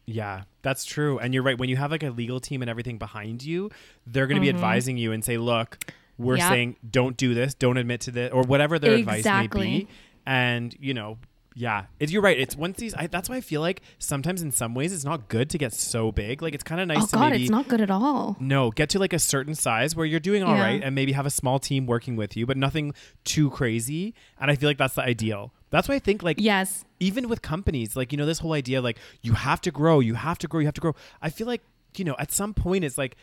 Yeah, that's true. And you're right. When you have like a legal team and everything behind you, they're going to be Mm-hmm. advising you and say, look, we're Yep. saying don't do this, don't admit to this, or whatever their advice may be. And, you know, yeah, it's, you're right. It's once these, I, that's why I feel like sometimes in some ways it's not good to get so big. Like it's kind of nice Oh to God, maybe it's not good at all. no, get to like a certain size where you're doing all right, Yeah. and maybe have a small team working with you, but nothing too crazy. And I feel like that's the ideal. That's why I think like Yes. even with companies, like you know this whole idea like you have to grow, you have to grow, you have to grow. I feel like you know at some point it's like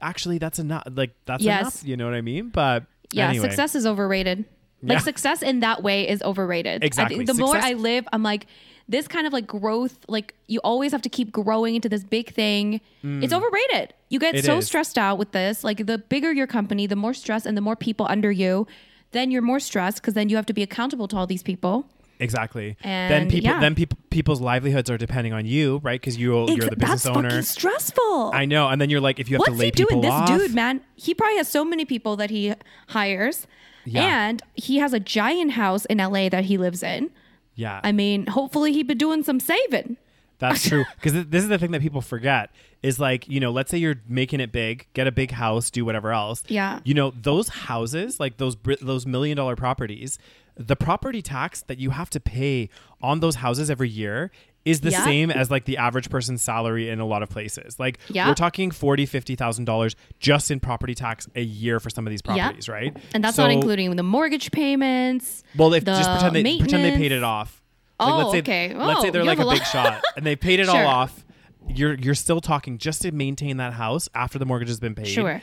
actually that's enough. Like that's Yes. enough. You know what I mean? But Yeah, anyway. success is overrated. Like Yeah. success in that way is overrated. Exactly. The more I live, I'm like this kind of like growth. Like you always have to keep growing into this big thing. It's overrated. You get Mm. It so is. stressed out with this. Like the bigger your company, the more stress and the more people under you, then you're more stressed because then you have to be accountable to all these people. exactly. And then people yeah. then people people's livelihoods are depending on you, right? Because you you're the business That's owner. fucking stressful. I know. And then you're like if you have What's to lay people off. What's he doing? This off. dude, man, he probably has so many people that he hires. Yeah. And he has a giant house in LA that he lives in. Yeah. I mean, hopefully he'd be doing some saving. That's true. Because th- this is the thing that people forget is like, you know, let's say you're making it big, get a big house, do whatever else. Yeah. You know, those houses, like those those million dollar properties, the property tax that you have to pay on those houses every year is the Yeah. same as like the average person's salary in a lot of places. Like Yeah. we're talking forty, fifty thousand dollars just in property tax a year for some of these Yeah. properties, right? And that's So- not including the mortgage payments. well, if just pretend they pretend they paid it off. Oh, let's say, okay. Let's say Oh, they're like a a big shot and they paid it all Sure. off. You're you're still talking just to maintain that house after the mortgage has been paid. Sure.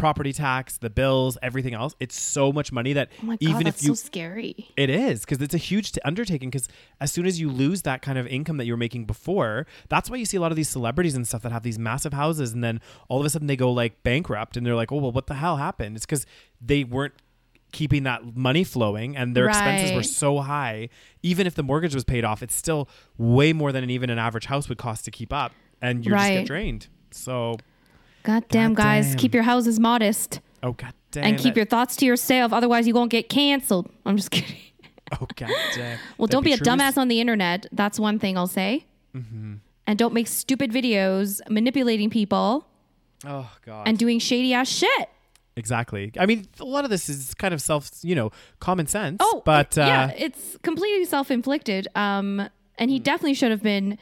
Property tax, the bills, everything else. It's so much money that Oh God, even if you so scary. it is because it's a huge t- undertaking. Because as soon as you lose that kind of income that you were making before, that's why you see a lot of these celebrities and stuff that have these massive houses, and then all of a sudden they go like bankrupt, and they're like, "Oh well, what the hell happened?" It's because they weren't keeping that money flowing, and their expenses were so high. Even if the mortgage was paid off, it's still way more than an, even an average house would cost to keep up, and you just get drained. So, God damn, God guys, damn. keep your houses modest oh god damn, and keep that- your thoughts to yourself. Otherwise, you won't get canceled. I'm just kidding. oh god damn. Well, That'd don't be a. Mm-hmm. dumbass on the internet. That's one thing I'll say. Mm-hmm. And don't make stupid videos manipulating people Oh god. and doing shady ass shit. Exactly. I mean, a lot of this is kind of self, you know, common sense. Oh, but uh, yeah, it's completely self-inflicted. Um, and he Hmm. definitely should have been,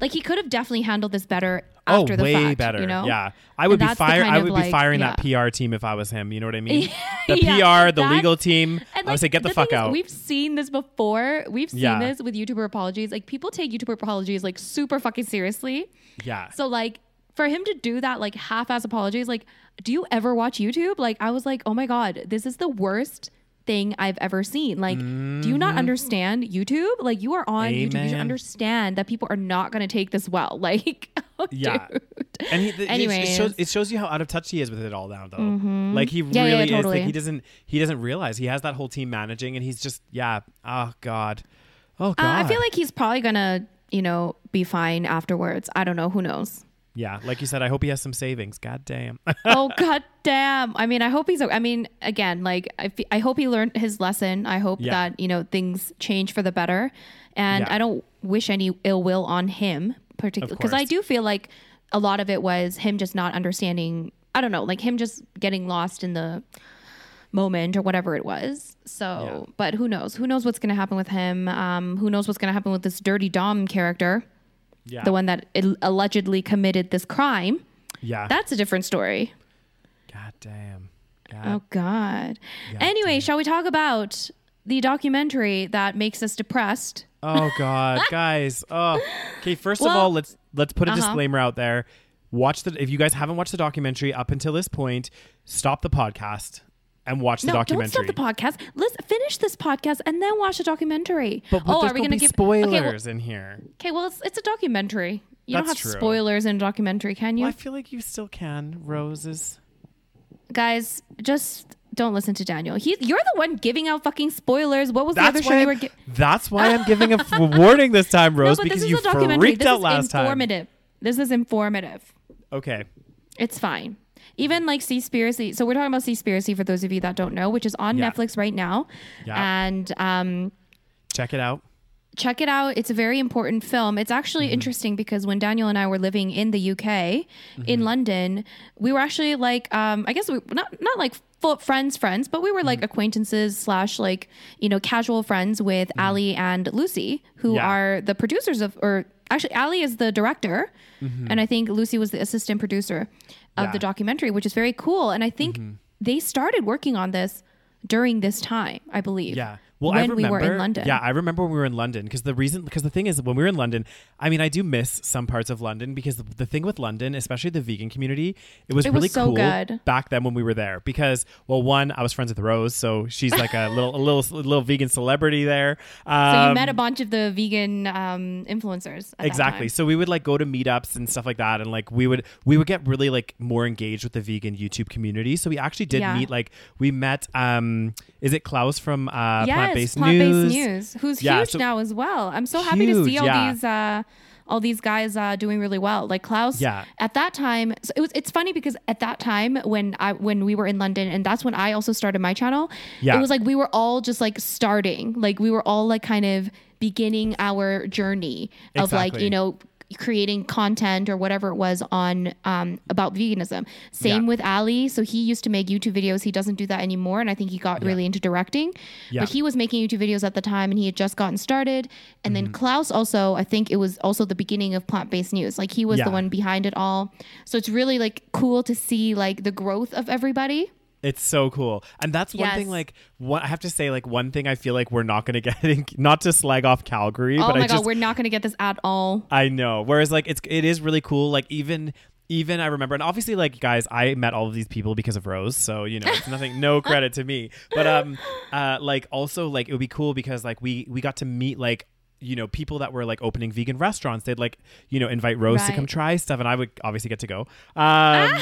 like, he could have definitely handled this better oh, after the way fact. better. You know? Yeah, I would And be fire. I would be firing yeah. that PR team if I was him. You know what I mean? The Yeah, PR, the legal team. I would say, get the, fuck thing is, out. We've seen this before. We've seen Yeah. this with YouTuber apologies. Like people take YouTuber apologies like super fucking seriously. yeah. So like for him to do that like half-ass apologies, like do you ever watch YouTube? Like I was like, oh my god, this is the worst thing I've ever seen. Like, do you not understand YouTube? Like you are on YouTube. You should Mm-hmm. Understand that people are not going to take this well. Like, oh, Yeah. dude. and he, the, it, shows, it shows you how out of touch he is with it all now, though. Like he Yeah, yeah, really is. Like he doesn't. He doesn't realize he has that whole team managing, and he's just yeah. Oh god. Oh god. Uh, I feel like he's probably gonna, you know, be fine afterwards. I don't know. Who knows? Yeah. Like you said, I hope he has some savings. God damn. oh god damn i mean i hope he's i mean again like i, I hope he learned his lesson i hope Yeah. that you know things change for the better and Yeah. i don't wish any ill will on him particularly because i do feel like a lot of it was him just not understanding i don't know like him just getting lost in the moment or whatever it was so Yeah. but who knows who knows what's going to happen with him um who knows what's going to happen with this dirty dom character yeah. the one that allegedly committed this crime Yeah. that's a different story god damn. God. Oh God. God anyway, shall we talk about the documentary that makes us depressed? Oh God, guys. Oh, okay. First of all, let's let's put a Uh-huh. disclaimer out there. Watch the if you guys haven't watched the documentary up until this point, stop the podcast and watch the no, documentary. don't stop the podcast. Let's finish this podcast and then watch the documentary. But, but oh, there's are we gonna gonna give spoilers Okay, well, in here. okay, well it's, it's a documentary. You don't have true. spoilers in a documentary, can you? Well, I feel like you still can. Roses. Guys, just don't listen to Daniel. He, you're the one giving out fucking spoilers. What was the That's other show why. you were? I'm, Gi- that's why I'm giving a f- warning this time, no, Rose, but because this is you a documentary. freaked This out is last time. This is informative. This is informative. Okay. It's fine. Even like Seaspiracy. So we're talking about Seaspiracy for those of you that don't know, which is on Yeah. Netflix right now. Yeah. And um, Check it out. check it out. It's a very important film. It's actually Mm-hmm. interesting because when Daniel and I were living in the UK, Mm-hmm. in London, we were actually like, um, I guess we not not like full friends, friends, but we were Mm-hmm. like acquaintances slash like you know casual friends with Ali and Lucy, who Mm-hmm. Yeah. are the producers of, or actually Ali is the director, and I think Lucy was the assistant producer of Mm-hmm. Yeah. the documentary, which is very cool. And I think they started working on this during this time, I believe. Yeah. Well, when I remember, we were in London. Yeah, I remember when we were in London because the reason, because the thing is, when we were in London, I mean, I do miss some parts of London because the, the thing with London, especially the vegan community, it was It was really so cool good. back then when we were there because, well, one, I was friends with Rose, so she's like a little, a little, little vegan celebrity there. Um, So you met a bunch of the vegan um, influencers. exactly so we would like go to meetups and stuff like that and like we would we would get really like more engaged with the vegan youtube community so we actually did Yeah. meet like we met um is it klaus from uh yes, plant-based, plant-based news news, who's Yeah, huge so- now as well. I'm so happy to see all yeah. these uh, all these guys uh, doing really well. Like Klaus, Yeah. at that time, so it was. It's funny because at that time when I when we were in London, and that's when I also started my channel. Yeah. it was like we were all just like starting, like we were all like kind of beginning our journey of like you know creating content or whatever it was on um, about veganism. Same Yeah. with Ali. So he used to make YouTube videos. He doesn't do that anymore, and I think he got really into directing. Yeah. But he was making YouTube videos at the time, and he had just gotten started. And Mm-hmm. then Klaus also, I think it was also the beginning of plant based news. Like he was Yeah. the one behind it all. So it's really like cool to see like the growth of everybody. It's so cool. And that's one Yes. thing like one I have to say like one thing I feel like we're not going to get in, not to slag off Calgary, Oh but my I god, just we're not going to get this at all. I know. Whereas like it's it is really cool like even even I remember and obviously like guys I met all of these people because of Rose, so you know, it's nothing no credit to me. But um uh like also like it would be cool because like we we got to meet like you know people that were like opening vegan restaurants they'd like you know invite rose to come try stuff and i would obviously get to go um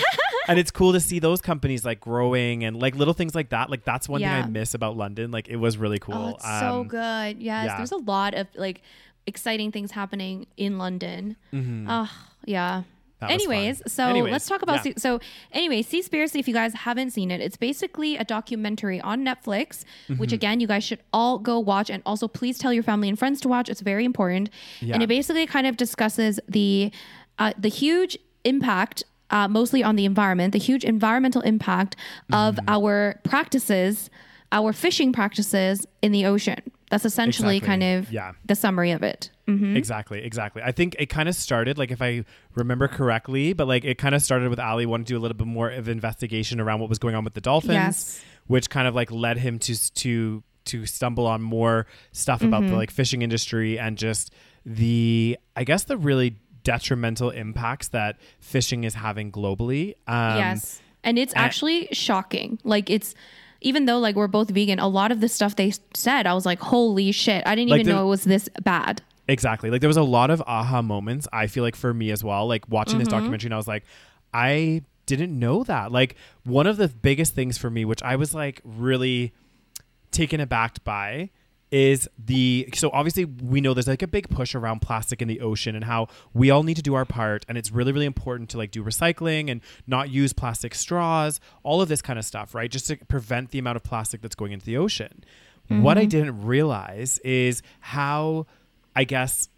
and it's cool to see those companies like growing and like little things like that like that's one thing i miss about london like it was really cool Oh, it's so Um, good. Yes, yeah. there's a lot of like exciting things happening in London. Oh, yeah. Mm-hmm. That was Anyways, so Anyways, let's talk about yeah. So anyway, Seaspiracy. If you guys haven't seen it, it's basically a documentary on Netflix, Mm-hmm. which again you guys should all go watch, and also please tell your family and friends to watch. It's very important, Yeah. and it basically kind of discusses the uh, the huge impact. Uh, mostly on the environment, the huge environmental impact of Mm-hmm. our practices, our fishing practices in the ocean. That's essentially Exactly. kind of Yeah. the summary of it. Exactly, exactly. I think it kind of started like if I remember correctly, but like it kind of started with Ali wanting to do a little bit more of investigation around what was going on with the dolphins, Yes. which kind of like led him to to to stumble on more stuff about Mm-hmm. the like fishing industry and just the I guess the really detrimental impacts that fishing is having globally. Um, yes. And it's and- actually shocking. Like it's even though like we're both vegan, a lot of the stuff they said, I was like, holy shit, I didn't Like even the- know it was this bad. Exactly. Like there was a lot of aha moments, I feel like for me as well. Like watching this documentary and I was like, I didn't know that. Like one of the biggest things for me, which I was like really taken aback by is the so obviously we know there's like a big push around plastic in the ocean and how we all need to do our part and it's really really important to like do recycling and not use plastic straws all of this kind of stuff right just to prevent the amount of plastic that's going into the ocean what i didn't realize is how i guess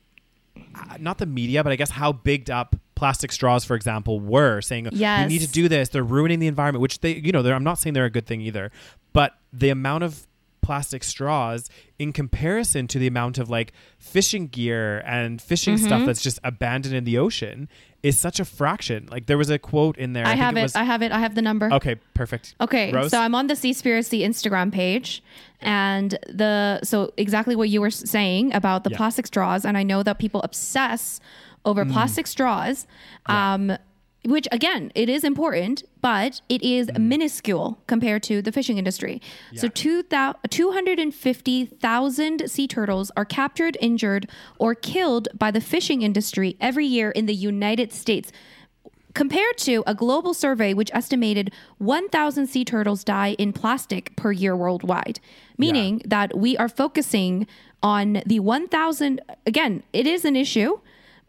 uh, not the media, but I guess how bigged up plastic straws, for example, were saying Yes. you need to do this. They're ruining the environment, which they, you know, they're, I'm not saying they're a good thing either, but the amount of plastic straws in comparison to the amount of like fishing gear and fishing Mm-hmm. stuff that's just abandoned in the ocean is such a fraction. Like there was a quote in there. I, think have it. was- I have it. I have the number. okay, perfect. Okay, Rose? so I'm on the Seaspiracy Instagram page, and the so exactly what you were saying about the Yeah. plastic straws, and I know that people obsess over plastic straws, um, which again, it is important, but it is mm. minuscule compared to the fishing industry. So Yeah. two thou- 250,000 sea turtles are captured, injured, or killed by the fishing industry every year in the United States compared to a global survey which estimated 1,000 sea turtles die in plastic per year worldwide, meaning that we are focusing on the 1,000. Again, it is an issue,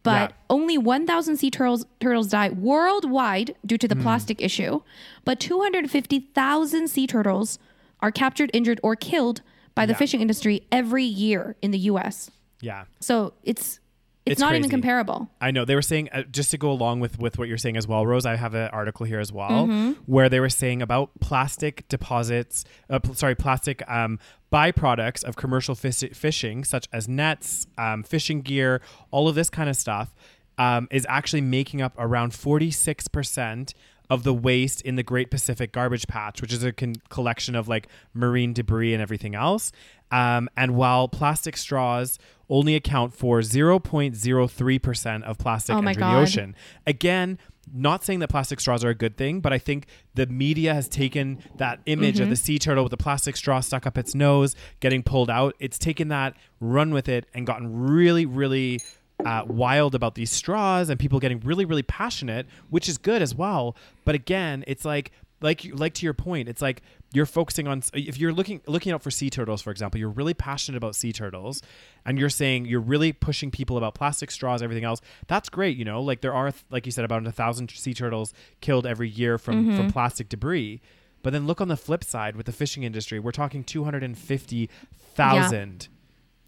but Yeah. only 1,000 sea turtles turtles die worldwide due to the hmm. plastic issue. But 250,000 sea turtles are captured, injured, or killed by the Yeah. fishing industry every year in the U.S. Yeah. So it's it's, It's not even comparable. I know they were saying uh, just to go along with with what you're saying as well, Rose. I have an article here as well Mm-hmm. where they were saying about plastic deposits. Uh, pl- sorry, plastic um, byproducts of commercial fis- fishing, such as nets, um, fishing gear, all of this kind of stuff, um, is actually making up around 46 percent of the waste in the Great Pacific Garbage Patch, which is a con- collection of like marine debris and everything else. Um, and while plastic straws only account for 0.03% of plastic Oh entering God. the ocean. Again, not saying that plastic straws are a good thing, but I think the media has taken that image Mm-hmm. of the sea turtle with the plastic straw stuck up its nose, getting pulled out. It's taken that, run with it, and gotten really, really uh, wild about these straws, and people getting really, really passionate, which is good as well. But again, it's like, like, like to your point, it's like you're focusing on if you're looking looking out for sea turtles, for example, you're really passionate about sea turtles, and you're saying you're really pushing people about plastic straws, everything else. That's great, you know. Like there are, like you said, about a thousand sea turtles killed every year from Mm-hmm. from plastic debris. But then look on the flip side with the fishing industry, we're talking two hundred and fifty thousand,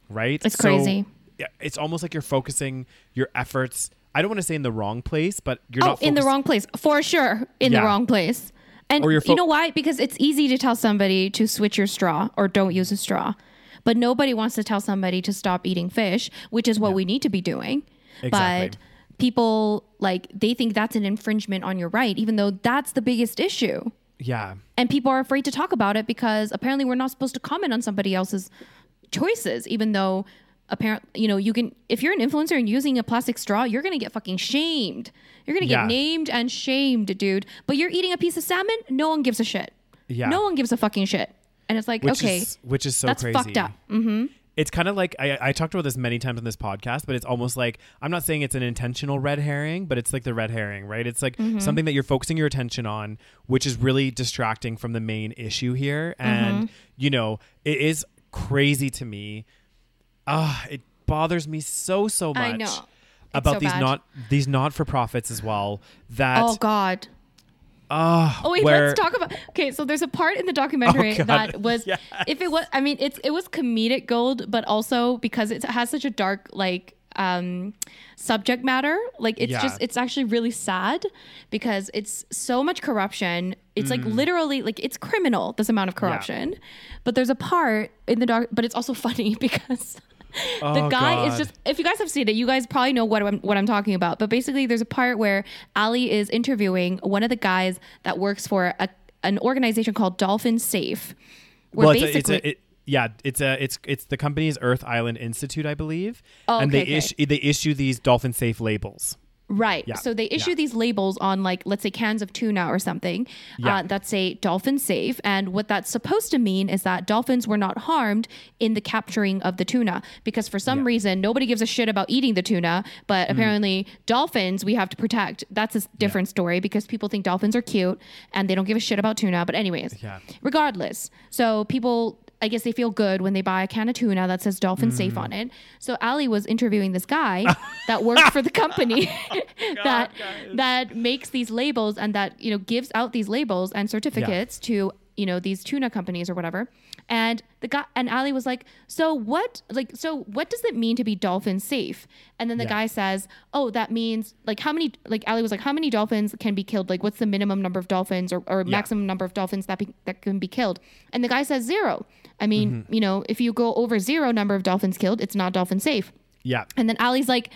right? It's crazy. Yeah, it's almost like you're focusing your efforts. I don't want to say in the wrong place, but you're oh, not in the wrong place for sure. In Yeah. the wrong place. And you're you know why? Because it's easy to tell somebody to switch your straw or don't use a straw. But nobody wants to tell somebody to stop eating fish, which is what we need to be doing. Exactly. But people like they think that's an infringement on your right, even though that's the biggest issue. Yeah, And people are afraid to talk about it because apparently we're not supposed to comment on somebody else's choices, even though apparent you know you can if you're an influencer and using a plastic straw you're gonna get fucking shamed you're gonna Yeah. get named and shamed dude but you're eating a piece of salmon no one gives a shit Yeah. no one gives a fucking shit and it's like which okay is which is so that's crazy. fucked up mm-hmm. It's kind of like I, I talked about this many times on this podcast, but it's almost like I'm not saying it's an intentional red herring, but it's like the red herring, right? It's like Mm-hmm. something that you're focusing your attention on, which is really distracting from the main issue here. Mm-hmm. And you know, it is crazy to me. Ah, it bothers me so so much. I know. About so these bad. not these not for profits as well. That oh god ah, Oh wait, where- let's talk about. Okay, so there's a part in the documentary Oh, that was, Yes. if it was, I mean, it's it was comedic gold, but also because it has such a dark like um subject matter like it's Yeah. just it's actually really sad because it's so much corruption it's Mm. like literally like it's criminal this amount of corruption but there's a part in the doc but it's also funny because the Oh, guy is just if you guys have seen it, you guys probably know what I'm what I'm talking about. But basically, there's a part where Ali is interviewing one of the guys that works for a, an organization called Dolphin Safe. Where well, it's a, basically, it's a, it, yeah, it's a it's it's the company's Earth Island Institute, I believe, Oh, and okay, they okay. issue they issue these dolphin safe labels. Right. Yeah, So they issue yeah. these labels on like let's say cans of tuna or something Yeah. uh, that say dolphin safe, and what that's supposed to mean is that dolphins were not harmed in the capturing of the tuna because for some reason nobody gives a shit about eating the tuna, but apparently dolphins we have to protect. That's a different story because people think dolphins are cute and they don't give a shit about tuna. But anyways, regardless, so people. I guess they feel good when they buy a can of tuna that says dolphin safe Mm. on it. So Ali was interviewing this guy that works for the company that that makes these labels and that you know gives out these labels and certificates to you know these tuna companies or whatever. And the guy and Ali was like, "So what? Like, so what does it mean to be dolphin safe?" And then the Yeah. guy says, "Oh, that means like how many? Like Ali was like, how many dolphins can be killed? Like, what's the minimum number of dolphins or, or maximum number of dolphins that be, that can be killed?" And the guy says zero. I mean, Mm-hmm. you know, if you go over zero number of dolphins killed, it's not dolphin safe. Yeah, And then Ali's like,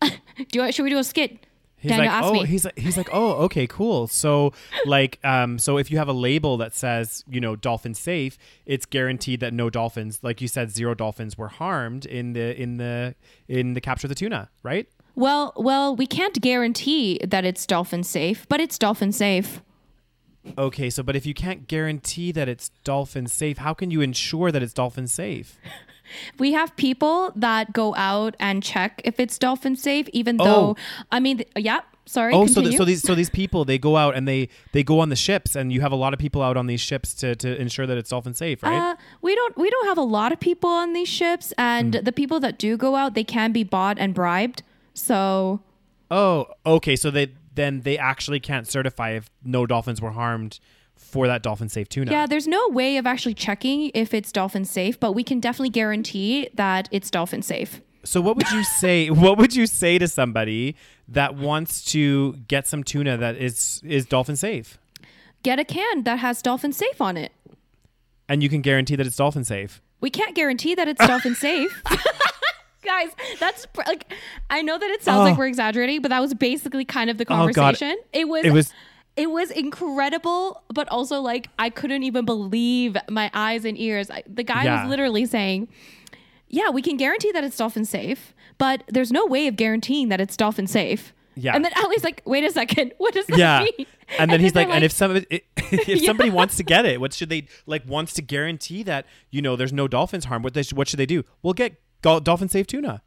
"Do I, should we do a skit?" He's Daniel like, oh, me. he's like, he's like, oh, okay, cool. So, like, um, so if you have a label that says, you know, dolphin safe, it's guaranteed that no dolphins, like you said, zero dolphins were harmed in the in the in the capture of the tuna, right? Well, well, we can't guarantee that it's dolphin safe, but it's dolphin safe. Okay, so but if you can't guarantee that it's dolphin safe, how can you ensure that it's dolphin safe? We have people that go out and check if it's dolphin safe, even Oh. though I mean, th- yeah. Sorry. Oh, so the, so these so these people they go out and they they go on the ships, and you have a lot of people out on these ships to to ensure that it's dolphin safe, right? Uh, we don't we don't have a lot of people on these ships, and Hmm. the people that do go out, they can be bought and bribed. So Oh, okay. So they then they actually can't certify if no dolphins were harmed for that dolphin safe tuna. yeah, there's no way of actually checking if it's dolphin safe, but we can definitely guarantee that it's dolphin safe. So what would you say? what would you say to somebody that wants to get some tuna that is is dolphin safe, Get a can that has dolphin safe on it. and you can guarantee that it's dolphin safe? We can't guarantee that it's dolphin safe. Guys, that's like I know that it sounds Oh. like we're exaggerating, but that was basically kind of the Oh, conversation. It was It was it was incredible, but also like I couldn't even believe my eyes and ears. I, the guy Yeah. was literally saying, "Yeah, we can guarantee that it's dolphin safe, but there's no way of guaranteeing that it's dolphin safe." Yeah. And then Ali's like, "Wait a second, what does that yeah. mean?" And then he's they're like, and if somebody if Yeah. somebody wants to get it, what should they like? Wants to guarantee that you know there's no dolphins harm. What they what should they do? We'll get gol- dolphin safe tuna.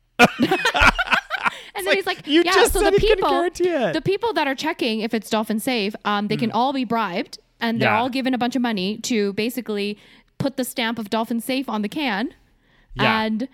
And like, he's like, you yeah, just so the he people, it." the people that are checking if it's dolphin safe, um, they can all be bribed and they're Yeah. all given a bunch of money to basically put the stamp of dolphin safe on the can. Yeah. And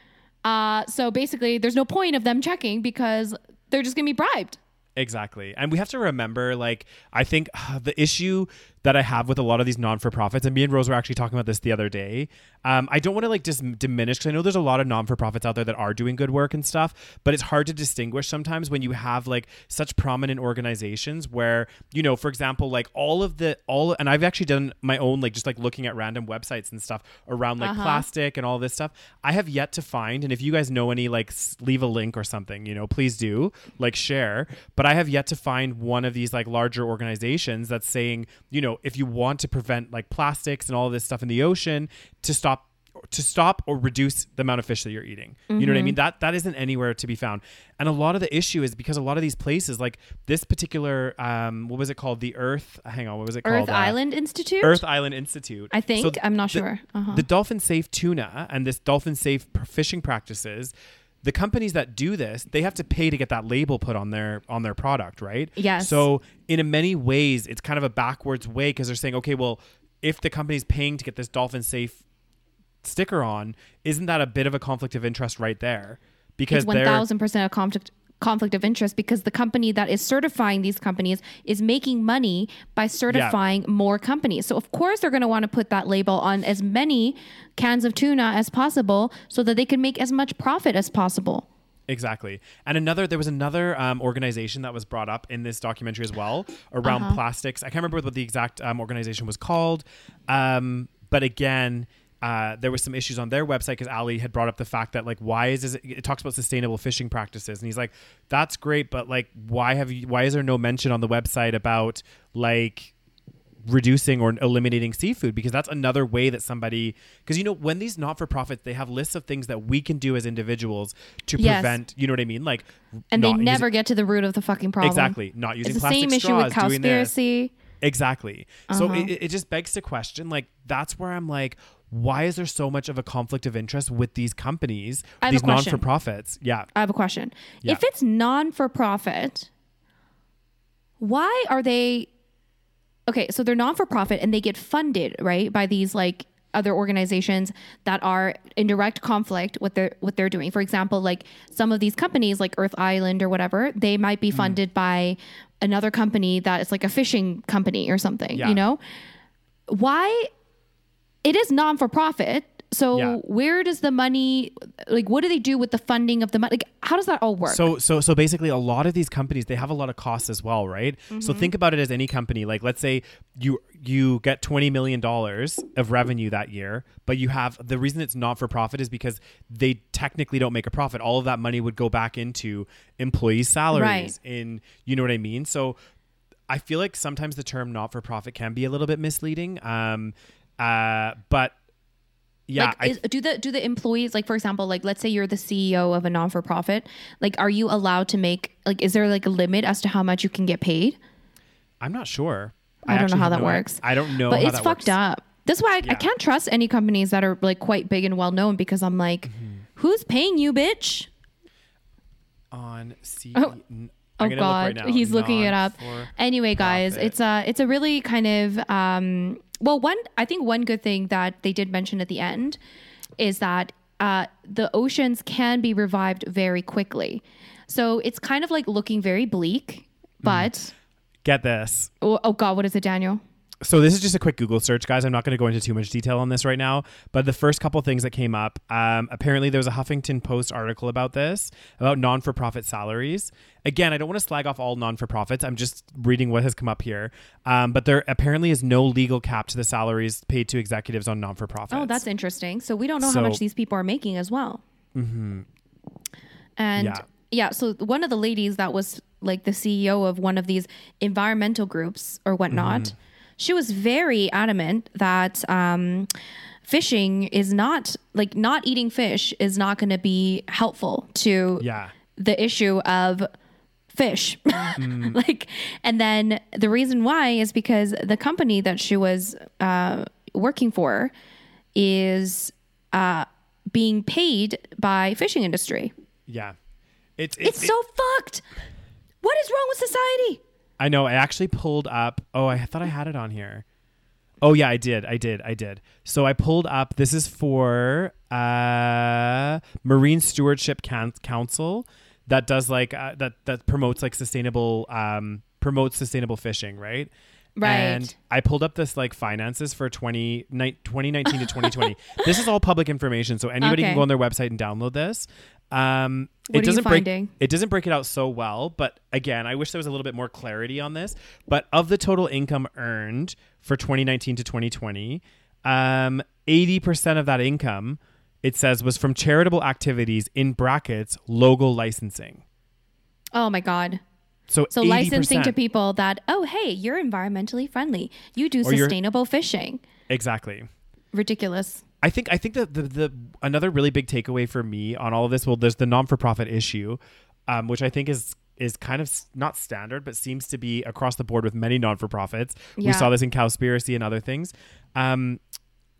uh, so basically, there's no point of them checking because they're just gonna be bribed. Exactly. And we have to remember, like, I think uh, the issue that I have with a lot of these non for profits, and me and Rose were actually talking about this the other day. Um, I don't want to like just diminish because I know there's a lot of non for profits out there that are doing good work and stuff, but it's hard to distinguish sometimes when you have like such prominent organizations where, you know, for example, like all of the, all, and I've actually done my own, like, just like looking at random websites and stuff around like Uh-huh. plastic and all this stuff. I have yet to find, and if you guys know any, like, leave a link or something, you know, please do, like, share. But I have yet to find one of these, like, larger organizations that's saying, you know, if you want to prevent, like, plastics and all this stuff in the ocean, to stop to stop or reduce the amount of fish that you're eating. You know what I mean? That that isn't anywhere to be found. And a lot of the issue is because a lot of these places, like this particular, um, what was it called? The Earth. Hang on, what was it Earth called? Uh, Island Institute. Earth Island Institute. I think. So I'm not the- sure. Uh-huh. The dolphin safe tuna and this dolphin safe fishing practices, the companies that do this, they have to pay to get that label put on their on their product, right? Yes. So in many ways, it's kind of a backwards way because they're saying, okay, well, if the company's paying to get this dolphin safe sticker on, isn't that a bit of a conflict of interest right there? Because it's thousand percent a conflict conflict of interest because the company that is certifying these companies is making money by certifying more companies. So of course they're going to want to put that label on as many cans of tuna as possible so that they can make as much profit as possible. Exactly. And another, there was another um, organization that was brought up in this documentary as well around plastics. I can't remember what the exact um, organization was called. Um, but again, uh, there was some issues on their website because Ali had brought up the fact that like why is this, it talks about sustainable fishing practices. And he's like that's great but like why have you why is there no mention on the website about like reducing or eliminating seafood? Because that's another way that somebody because you know when these not-for-profits they have lists of things that we can do as individuals to Yes. prevent you know what i mean? Like And they never using, get to the root of the fucking problem. exactly. Not using It's the plastic same issue straws with doing this. exactly. So Uh-huh. it, it just begs the question like that's where i'm like why is there so much of a conflict of interest with these companies I have these non-for-profits yeah I have a question. Yeah. If it's non for profit, why are they okay? So they're non for profit and they get funded, right, by these like other organizations that are in direct conflict with their what they're doing. For example, like some of these companies like Earth Island or whatever, they might Mm. be funded by another company that is like a fishing company or something, Yeah. you know? Why it is non for profit. So Yeah. where does the money like what do they do with the funding of the money? Like how does that all work? So so so basically a lot of these companies they have a lot of costs as well, right? Mm-hmm. So think about it as any company. Like let's say you you get 20 million dollars of revenue that year, but you have the reason it's not for profit is because they technically don't make a profit. All of that money would go back into employee salaries Right. in you know what I mean? So I feel like sometimes the term not for profit can be a little bit misleading. Um uh but yeah, like I, is, do the do the employees like for example like let's say you're the CEO of a non for profit like are you allowed to make like is there like a limit as to how much you can get paid? I'm not sure. I, don't know how that no- works. I don't know but it's fucked works. up. That's why I, I can't trust any companies that are like quite big and well known because I'm like, Mm-hmm. who's paying you, bitch? on C. Oh. n- Oh I'm look God, right he's looking it up. Anyway, guys, profit. it's a it's a really kind of um, well, one I think one good thing that they did mention at the end is that uh, the oceans can be revived very quickly. So it's kind of like looking very bleak, but Get this. oh, oh God, what is it, Daniel? So this is just a quick Google search, guys. I'm not going to go into too much detail on this right now, but the first couple things that came up, um, apparently there was a Huffington Post article about this about non-for-profit salaries. Again, I don't want to slag off all non-for-profits. I'm just reading what has come up here. Um, but there apparently is no legal cap to the salaries paid to executives on non-for-profits. Oh, that's interesting. So we don't know how much these people are making as well. Mm-hmm. And Yeah. yeah. so one of the ladies that was like the CEO of one of these environmental groups or whatnot, Mm-hmm. She was very adamant that um, fishing is not like not eating fish is not going to be helpful to yeah. the issue of fish. Mm. like, and then the reason why is because the company that she was uh, working for is uh, being paid by fishing industry. Yeah. It's It's it- so fucked. What is wrong with society? I know. I actually pulled up. Oh, I thought I had it on here. Oh yeah, I did. I did. I did. So I pulled up. This is for uh, Marine Stewardship Can- Council that does like uh, that that promotes like sustainable um, promotes sustainable fishing, right? Right. And I pulled up this like finances for 20, ni- 2019 to 2020. this is all public information, so anybody Okay. can go on their website and download this. Um, it doesn't break it doesn't break it out so well, but again, I wish there was a little bit more clarity on this. But of the total income earned for 2019 to 2020, um, 80% of that income, it says, was from charitable activities in brackets, logo licensing. Oh my God. So, So 80%. licensing to people that, oh, hey, you're environmentally friendly. You do Or sustainable fishing. Exactly. Ridiculous. I think I think that the, the another really big takeaway for me on all of this, well, there's the non for profit issue, um, which I think is is kind of not standard, but seems to be across the board with many non for profits. Yeah. We saw this in Cowspiracy and other things. Um,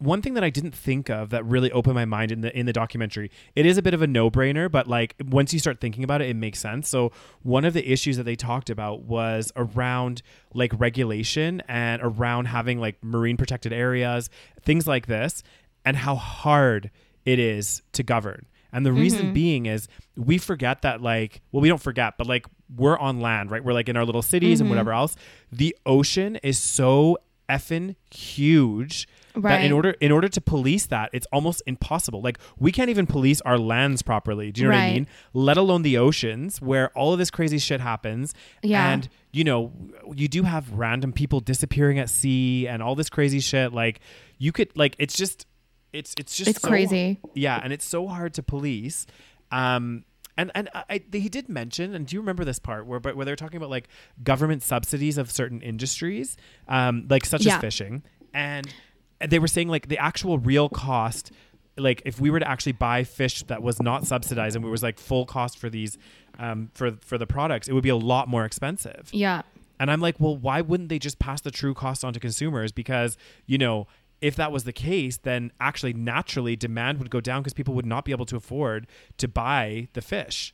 one thing that I didn't think of that really opened my mind in the in the documentary. It is a bit of a no brainer, but like once you start thinking about it, it makes sense. So one of the issues that they talked about was around like regulation and around having like marine protected areas, things like this, and how hard it is to govern. And the reason mm-hmm. being is we forget that like well we don't forget, but like we're on land, right? We're like in our little cities and mm-hmm. whatever else. The ocean is so effing huge that in order in order to police that, it's almost impossible. Like we can't even police our lands properly. Do you know what I mean? Let alone the oceans where all of this crazy shit happens. Yeah. And you know, you do have random people disappearing at sea and all this crazy shit. Like you could like it's just it's it's just It's so- crazy. Yeah, and it's so hard to police. Um and and I, I, he did mention, and do you remember this part where but where they're talking about like government subsidies of certain industries, um, like such Yeah. as fishing, and they were saying like the actual real cost, like if we were to actually buy fish that was not subsidized and it was like full cost for these, um, for for the products, it would be a lot more expensive. Yeah. And I'm like, well, why wouldn't they just pass the true cost on to consumers? Because, you know, if that was the case, then actually naturally demand would go down because people would not be able to afford to buy the fish.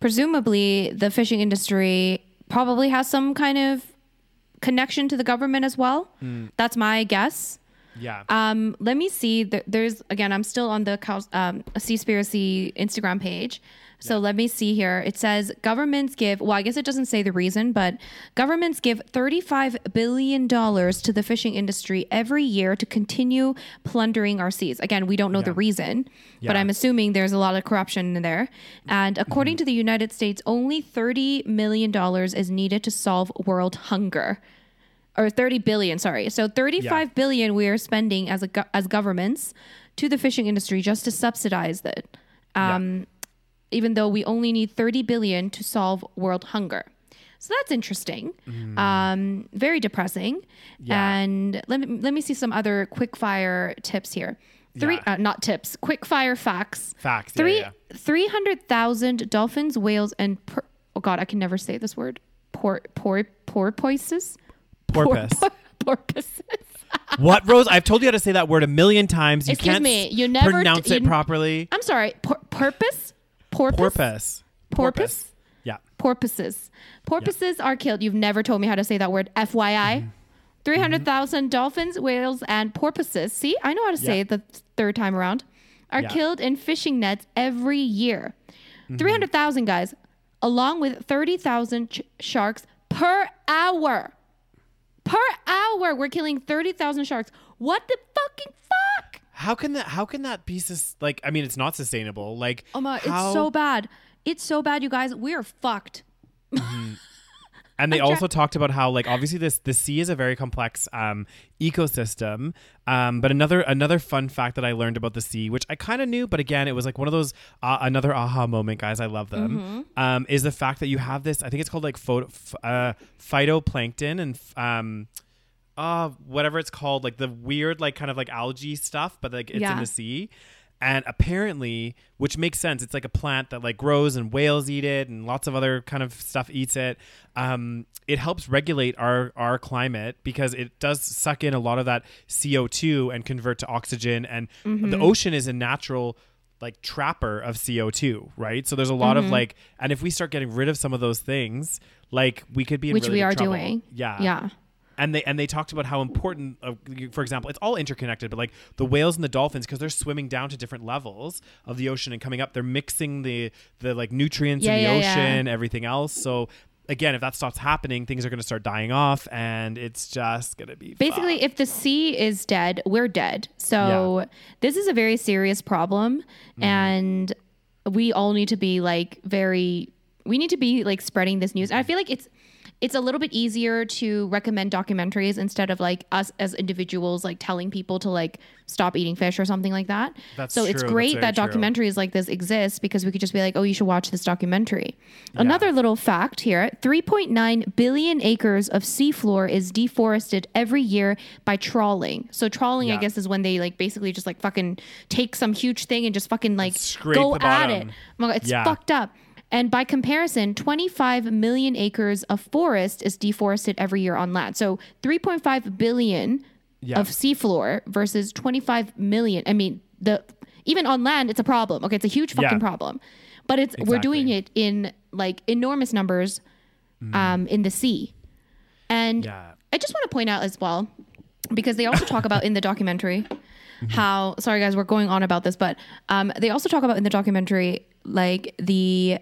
presumably the fishing industry probably has some kind of connection to the government as well. Hmm. That's my guess. Yeah. Um, let me see. There's again. I'm still on the um, Seaspiracy Instagram page. So let me see here. It says governments give. Well, I guess it doesn't say the reason, but governments give 35 billion dollars to the fishing industry every year to continue plundering our seas. Again, we don't know the reason, but Yeah. Mm-hmm. I'm assuming there's a lot of corruption in there. And according to the United States, only 30 million dollars is needed to solve world hunger or 30 billion sorry so thirty-five billion we are spending as a as governments to the fishing industry just to subsidize it um, even though we only need 30 billion to solve world hunger so that's interesting um, very depressing Yeah. and let me let me see some other quick fire tips here three Yeah. uh, not tips quick fire facts Facts. three yeah, 300,000 dolphins whales and per- oh god i can never say this word por por porpoises. Porpoise. Por- porpoises. what, Rose? I've told you how to say that word a million times. You Excuse can't me, you never- pronounce you it properly. I'm sorry. Por- porpoise? Porpoise? Porpoise. Porpoise? Yeah. Porpoises. Porpoises are killed. You've never told me how to say that word. FYI. Mm-hmm. 300,000 dolphins, whales, and porpoises. See, I know how to say Yeah. it the third time around. are Yeah. killed in fishing nets every year. Mm-hmm. 300,000 guys, along with 30,000 ch- sharks per hour. Per hour, we're killing 30,000 sharks. What the fucking fuck? How can that? How can that be? Sus- like, I mean, it's not sustainable. Like, Oh my, how- it's so bad. It's so bad, you guys. We are fucked. And they also talked about how, like, obviously this the sea is a very complex um, ecosystem. Um, but another another fun fact that I learned about the sea, which I kind of knew, but again, it was like one of those uh, another aha moment, guys. I love them. Mm-hmm. Um, is the fact that you have this? I think it's called like photo, f- uh, phytoplankton and f- um, uh, whatever it's called, like the weird, like kind of like algae stuff, but like it's in the sea. And apparently, which makes sense, it's like a plant that like grows and whales eat it and lots of other kind of stuff eats it. Um, it helps regulate our our climate because it does suck in a lot of that CO two and convert to oxygen. And the ocean is a natural like trapper of CO2, right? So there's a lot of like, and if we start getting rid of some of those things, like we could be in Which really we are trouble. doing. Yeah, Yeah. And they and they talked about how important uh, for example it's all interconnected but like the whales and the dolphins because they're swimming down to different levels of the ocean and coming up they're mixing the the like nutrients Yeah, in the yeah, yeah. ocean everything else so again if that stops happening things are going to start dying off and it's just going to be Basically, fucked. if the sea is dead, we're dead. So this is a very serious problem, Mm-hmm. and we all need to be like very. We need to be like spreading this news. I feel like it's it's a little bit easier to recommend documentaries instead of like us as individuals like telling people to like stop eating fish or something like that. That's so it's great that true. documentaries like this exist because we could just be like, oh, you should watch this documentary. Another little fact here 3.9 billion acres of seafloor is deforested every year by trawling. So, trawling, I guess, is when they like basically just like fucking take some huge thing and just fucking like Scrape go at it. Oh my God, it's Yeah. fucked up. And by comparison, 25 million acres of forest is deforested every year on land. So 3.5 billion Yeah. of seafloor versus 25 million. I mean, the even on land, it's a problem. Okay, it's a huge fucking Yeah. problem. But it's we're doing it in like enormous numbers um, in the sea. And Yeah. I just want to point out as well, because they also talk about in the documentary how sorry guys, we're going on about this, but um, they also talk about in the documentary like the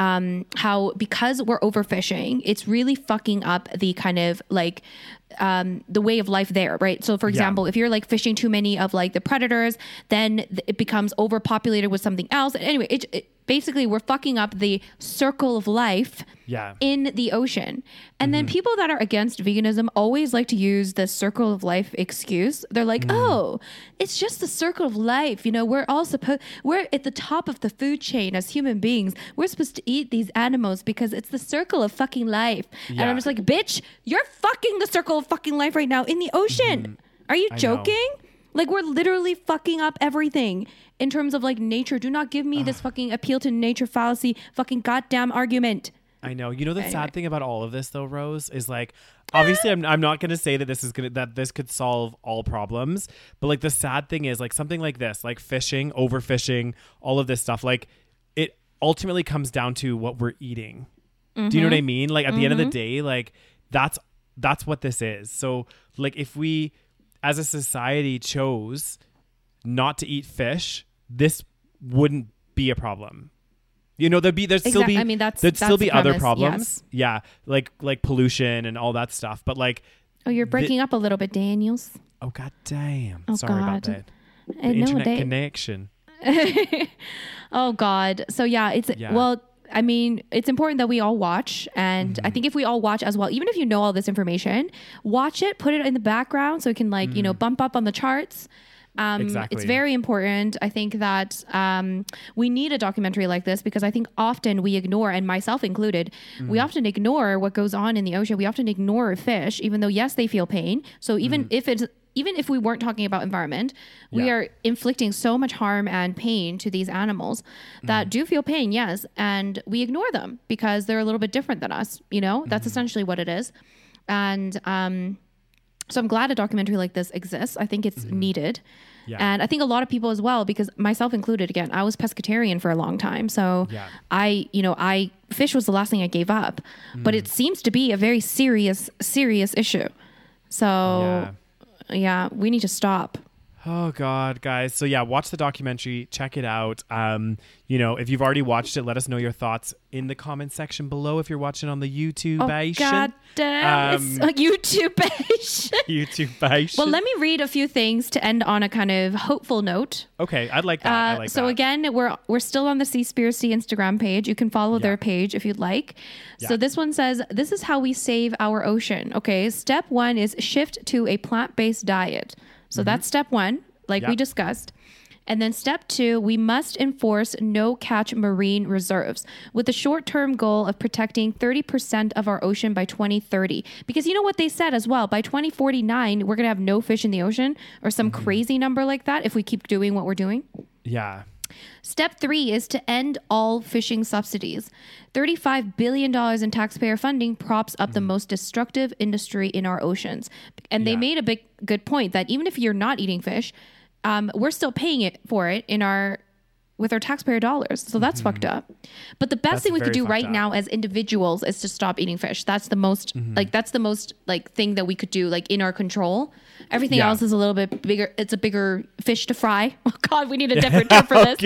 um, how because we're overfishing, it's really fucking up the kind of like um, the way of life there, right? So, for example, if you're like fishing too many of like the predators, then it becomes overpopulated with something else. Anyway, it, it basically we're fucking up the circle of life Yeah. in the ocean. And Mm-hmm. then people that are against veganism always like to use the circle of life excuse. They're like, Mm. "Oh, it's just the circle of life. You know, we're all supposed we're at the top of the food chain as human beings. We're supposed to eat these animals because it's the circle of fucking life." And I'm just like, "Bitch, you're fucking the circle of fucking life right now in the ocean. Are you Mm-hmm. know. joking?" Like we're literally fucking up everything in terms of like nature. Do not give me this fucking appeal to nature fallacy fucking goddamn argument. I know. You know the Anyway. sad thing about all of this though, Rose, is like obviously I'm I'm not going to say that this is going to that this could solve all problems, but like the sad thing is like something like this, like fishing, overfishing, all of this stuff, like it ultimately comes down to what we're eating. Do you know what I mean? Like at the end of the day, like that's that's what this is. So like if we as a society chose not to eat fish, this wouldn't be a problem. You know, there'd be there'd still be I mean, that's- there'd still be the other premise, problems. Yeah, like like pollution and all that stuff. But like, Oh, you're breaking up a little bit, Daniels. oh god damn, Oh, sorry about God. that. Uh, I The know internet they- connection. Oh God. So yeah, it's Yeah. well. I mean, it's important that we all watch, and Mm-hmm. I think if we all watch as well, even if you know all this information, watch it, put it in the background so it can like you know bump up on the charts. Um, Mm. Exactly. It's very important. I think that um, we need a documentary like this because I think often we ignore, and myself included, we Mm. often ignore what goes on in the ocean. We often ignore fish, even though yes, they feel pain. So even if it's even if we weren't talking about environment, we Mm. Yeah. are inflicting so much harm and pain to these animals that Mm. do feel pain, yes, and we ignore them because they're a little bit different than us. You know, that's Mm-hmm. essentially what it is. And um, so I'm glad a documentary like this exists. I think it's needed. Yeah. And I think a lot of people as well, because myself included, again, I was pescatarian for a long time. So Yeah. I, you know, I, fish was the last thing I gave up. But Mm. it seems to be a very serious, serious issue. So Yeah. Yeah, we need to stop. Oh God, guys. So yeah, watch the documentary. Check it out. Um, you know, if you've already watched it, let us know your thoughts in the comment section below. If you're watching on the YouTube, Oh God damn! Um, it's YouTube YouTube, Well, let me read a few things to end on a kind of hopeful note. Okay, I'd like that. I Uh, like so that. again, we're we're still on the Seaspiracy Instagram page. You can follow Yeah. their page if you'd like. So this one says, "This is how we save our ocean." Okay, step one is shift to a plant-based diet. So that's step one, like we Mm-hmm. Discussed. And then step two, we must enforce no catch marine reserves with the short term goal of protecting 30% of our ocean by 2030. Because you know what they said as well? By 2049, we're going to have no fish in the ocean or some Mm-hmm. crazy number like that if we keep doing what we're doing. yeah, Step three is to end all fishing subsidies. $35 billion in taxpayer funding props up the most destructive industry in our oceans. And they Mm-hmm. Made a big, good point that even if you're not eating fish, um, we're still paying it for it in our with our taxpayer dollars. So that's fucked up. But the best Mm-hmm. That's thing we could do right up. now as individuals is to stop eating fish. That's the most Mm-hmm. like that's the most like thing that we could do like in our control. Everything Yeah. else is a little bit bigger. It's a bigger fish to fry. Oh God, we need a different term for this.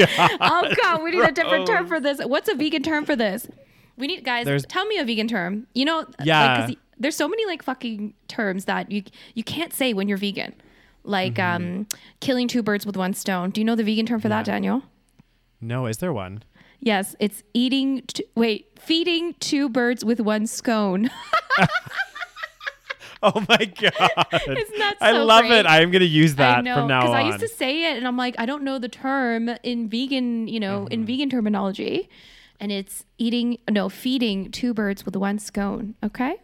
oh God, we need a different term for this. What's a vegan term for this? We need guys. There's- tell me a vegan term. You know, like, Yeah. y- there's so many like fucking terms that you you can't say when you're vegan. Like Mm-hmm. um, killing two birds with one stone. Do you know the vegan term for that, Daniel? no, is there one? Yes, it's eating. T- wait, feeding two birds with one scone. Oh my god! Isn't that I love great? it. I am gonna use that know from now on. because. I used to say it, and I'm like, I don't know the term in vegan, you know, Mm-hmm. in vegan terminology, and it's eating, no, feeding two birds with one scone. Okay,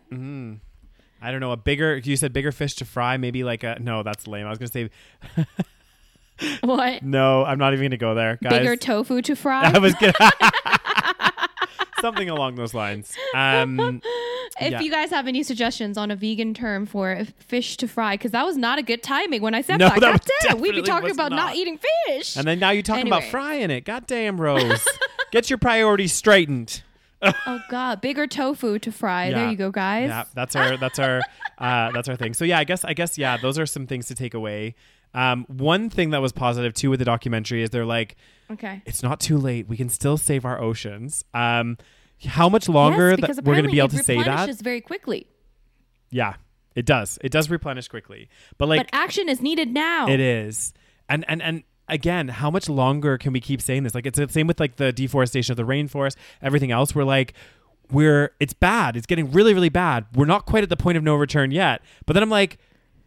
I don't know a bigger. You said bigger fish to fry. Maybe like a no. That's lame. I was gonna say what? no. I'm not even gonna go there, guys. Bigger tofu to fry. I was gonna something along those lines. Um, if yeah. you guys have any suggestions on a vegan term for fish to fry, because that was not a good timing when I said No, that. that God damn, we'd be talking about not. not. eating fish. and then now you're talking about frying it. God damn, Rose, get your priorities straightened. oh god, bigger tofu to fry. There you go, guys. Yeah, that's our that's our uh, that's our thing. So yeah, I guess I guess yeah, those are some things to take away. Um, one thing that was positive too with the documentary is they're like, Okay. it's not too late. We can still save our oceans. Um, how much longer yes, that we're going to be able to say that? replenishes very quickly. Yeah, it does. It does replenish quickly. But like but action is needed now. it is. And and and again, how much longer can we keep saying this? Like it's the same with like the deforestation of the rainforest, everything else. We're like we're it's bad. It's getting really really bad. We're not quite at the point of no return yet. But then I'm like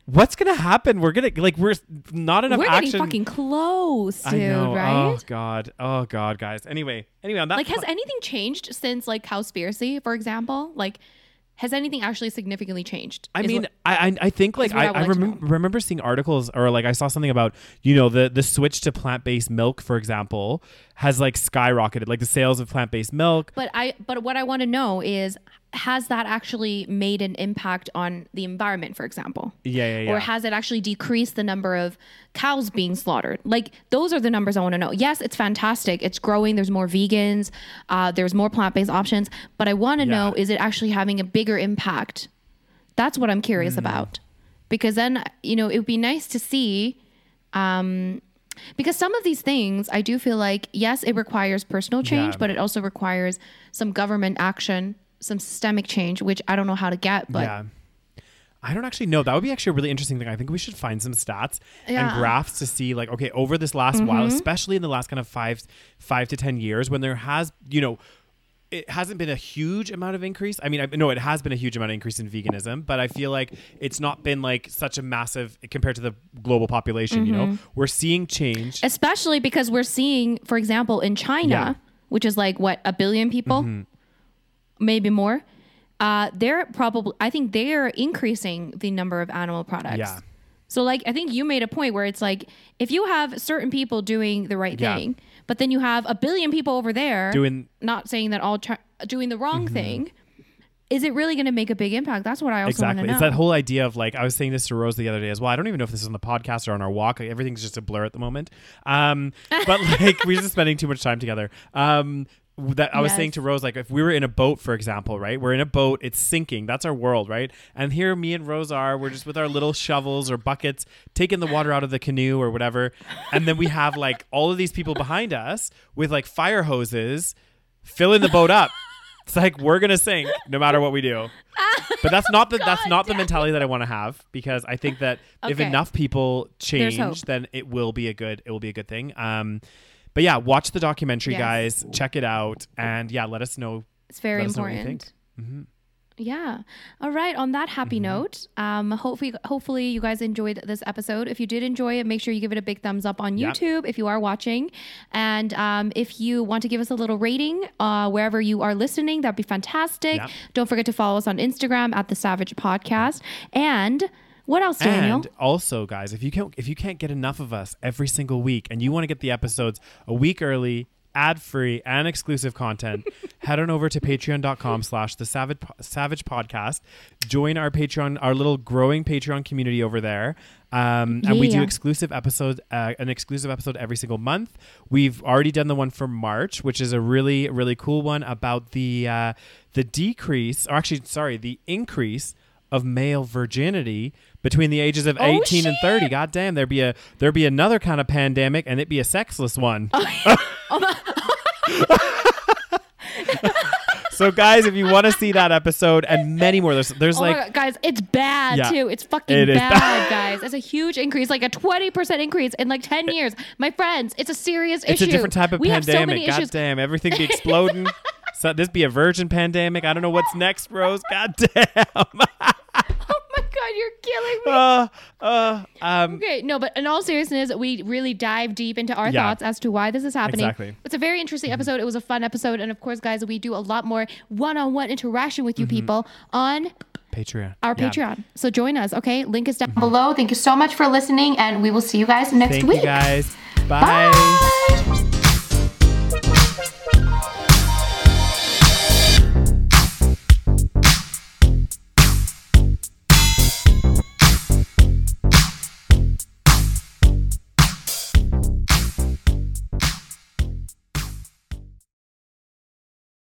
what's going to happen? We're going to like we're not enough We're action. getting fucking close, dude. I know. Right? Oh god. Oh god, guys. Anyway, anyway, on that like, has anything changed since like Cowspiracy, for example? Like, has anything actually significantly changed? I mean, what- I I think like I, I I, like remember seeing articles or like I saw something about you know the the switch to plant based milk, for example, has like skyrocketed. Like the sales of plant based milk. but I, but what I want to know is, has that actually made an impact on the environment, for example? Yeah, yeah, yeah. Or has it actually decreased the number of cows being slaughtered? Like those are the numbers I want to know. Yes, it's fantastic. It's growing. There's more vegans. Uh, there's more plant-based options. But I want to Yeah. know: is it actually having a bigger impact? That's what I'm curious about. Because then you know it would be nice to see. Um, because some of these things, I do feel like yes, it requires personal change, Yeah. but it also requires some government action, some systemic change, which I don't know how to get. But yeah. I don't actually know. That would be actually a really interesting thing. I think we should find some stats Yeah. Mm-hmm. and graphs to see like okay, over this last while, especially in the last kind of 5 5 to 10 years when there has, you know, it hasn't been a huge amount of increase. I mean, I no, it has been a huge amount of increase in veganism, but I feel like it's not been like such a massive compared to the global population, you Mm-hmm. know. We're seeing change. especially because we're seeing, for example, in China, Yeah. which is like what a billion people, Mm-hmm. maybe more. Uh, they're probably, I think they are increasing the number of animal products. Yeah. So, like, I think you made a point where it's like if you have certain people doing the right Yeah. thing, but then you have a billion people over there Doing not saying that all chi- doing the wrong thing, is it really going to make a big impact? That's what I also want Exactly. to know. It's that whole idea of like I was saying this to Rose the other day as well. I don't even know if this is on the podcast or on our walk. Like, everything's just a blur at the moment. Um, but like we're just spending too much time together. Um, that I was saying to Rose, like if we were in a boat, for example, right? We're in a boat, it's sinking. That's our world, right? And here, me and Rose are. We're just with our little shovels or buckets, taking the water out of the canoe or whatever. And then we have like all of these people behind us with like fire hoses, filling the boat up. It's like we're gonna sink no matter what we do. But that's not the that's not the mentality that I want to have because I think that if enough people change, then it will be a good it will be a good thing. Um, but yeah, watch the documentary, Yes. guys. Check it out, and yeah, let us know. It's very Let us know what you important. Mhm. Yeah. All right. On that happy Mm-hmm. note, um, hopefully, hopefully you guys enjoyed this episode. If you did enjoy it, make sure you give it a big thumbs up on Yep. YouTube if you are watching, and um, if you want to give us a little rating uh, wherever you are listening, that'd be fantastic. Yep. Don't forget to follow us on Instagram at the Savage Podcast. And what else, Daniel? And also, guys, if you can't if you can't get enough of us every single week, and you want to get the episodes a week early, ad free, and exclusive content, head on over to patreon.com slash the savage savage podcast. Join our Patreon, our little growing Patreon community over there. Um, and we do exclusive episodes, uh, an exclusive episode every single month. We've already done the one for March, which is a really, really cool one about the uh, the decrease, or actually, sorry, the increase of male virginity between the ages of Oh, 18 and 30. shit. God damn, there'd be a there'd be another kind of pandemic and it'd be a sexless one. Oh, oh, so guys, if you want to see that episode and many more, there's there's Oh like guys, it's bad Yeah. too. It's fucking It bad, bad. guys. It's a huge increase, like a twenty percent increase in like ten years. My friends, it's a serious it's issue. a different type of we pandemic. have so many God issues. damn, everything be exploding. so this be a virgin pandemic. I don't know what's next, Rose. God damn. You're killing me. uh, uh, um, Okay, no, but in all seriousness, we really dive deep into our Yeah. thoughts as to why this is happening. Exactly. Mm-hmm. It's a very interesting episode. It was a fun episode, and of course, guys, we do a lot more one-on-one interaction with you Mm-hmm. people on Patreon. our Yeah. Patreon. So join us. Okay, link is down below. Thank you so much for listening, and we will see you guys next Thank week. you guys. Bye.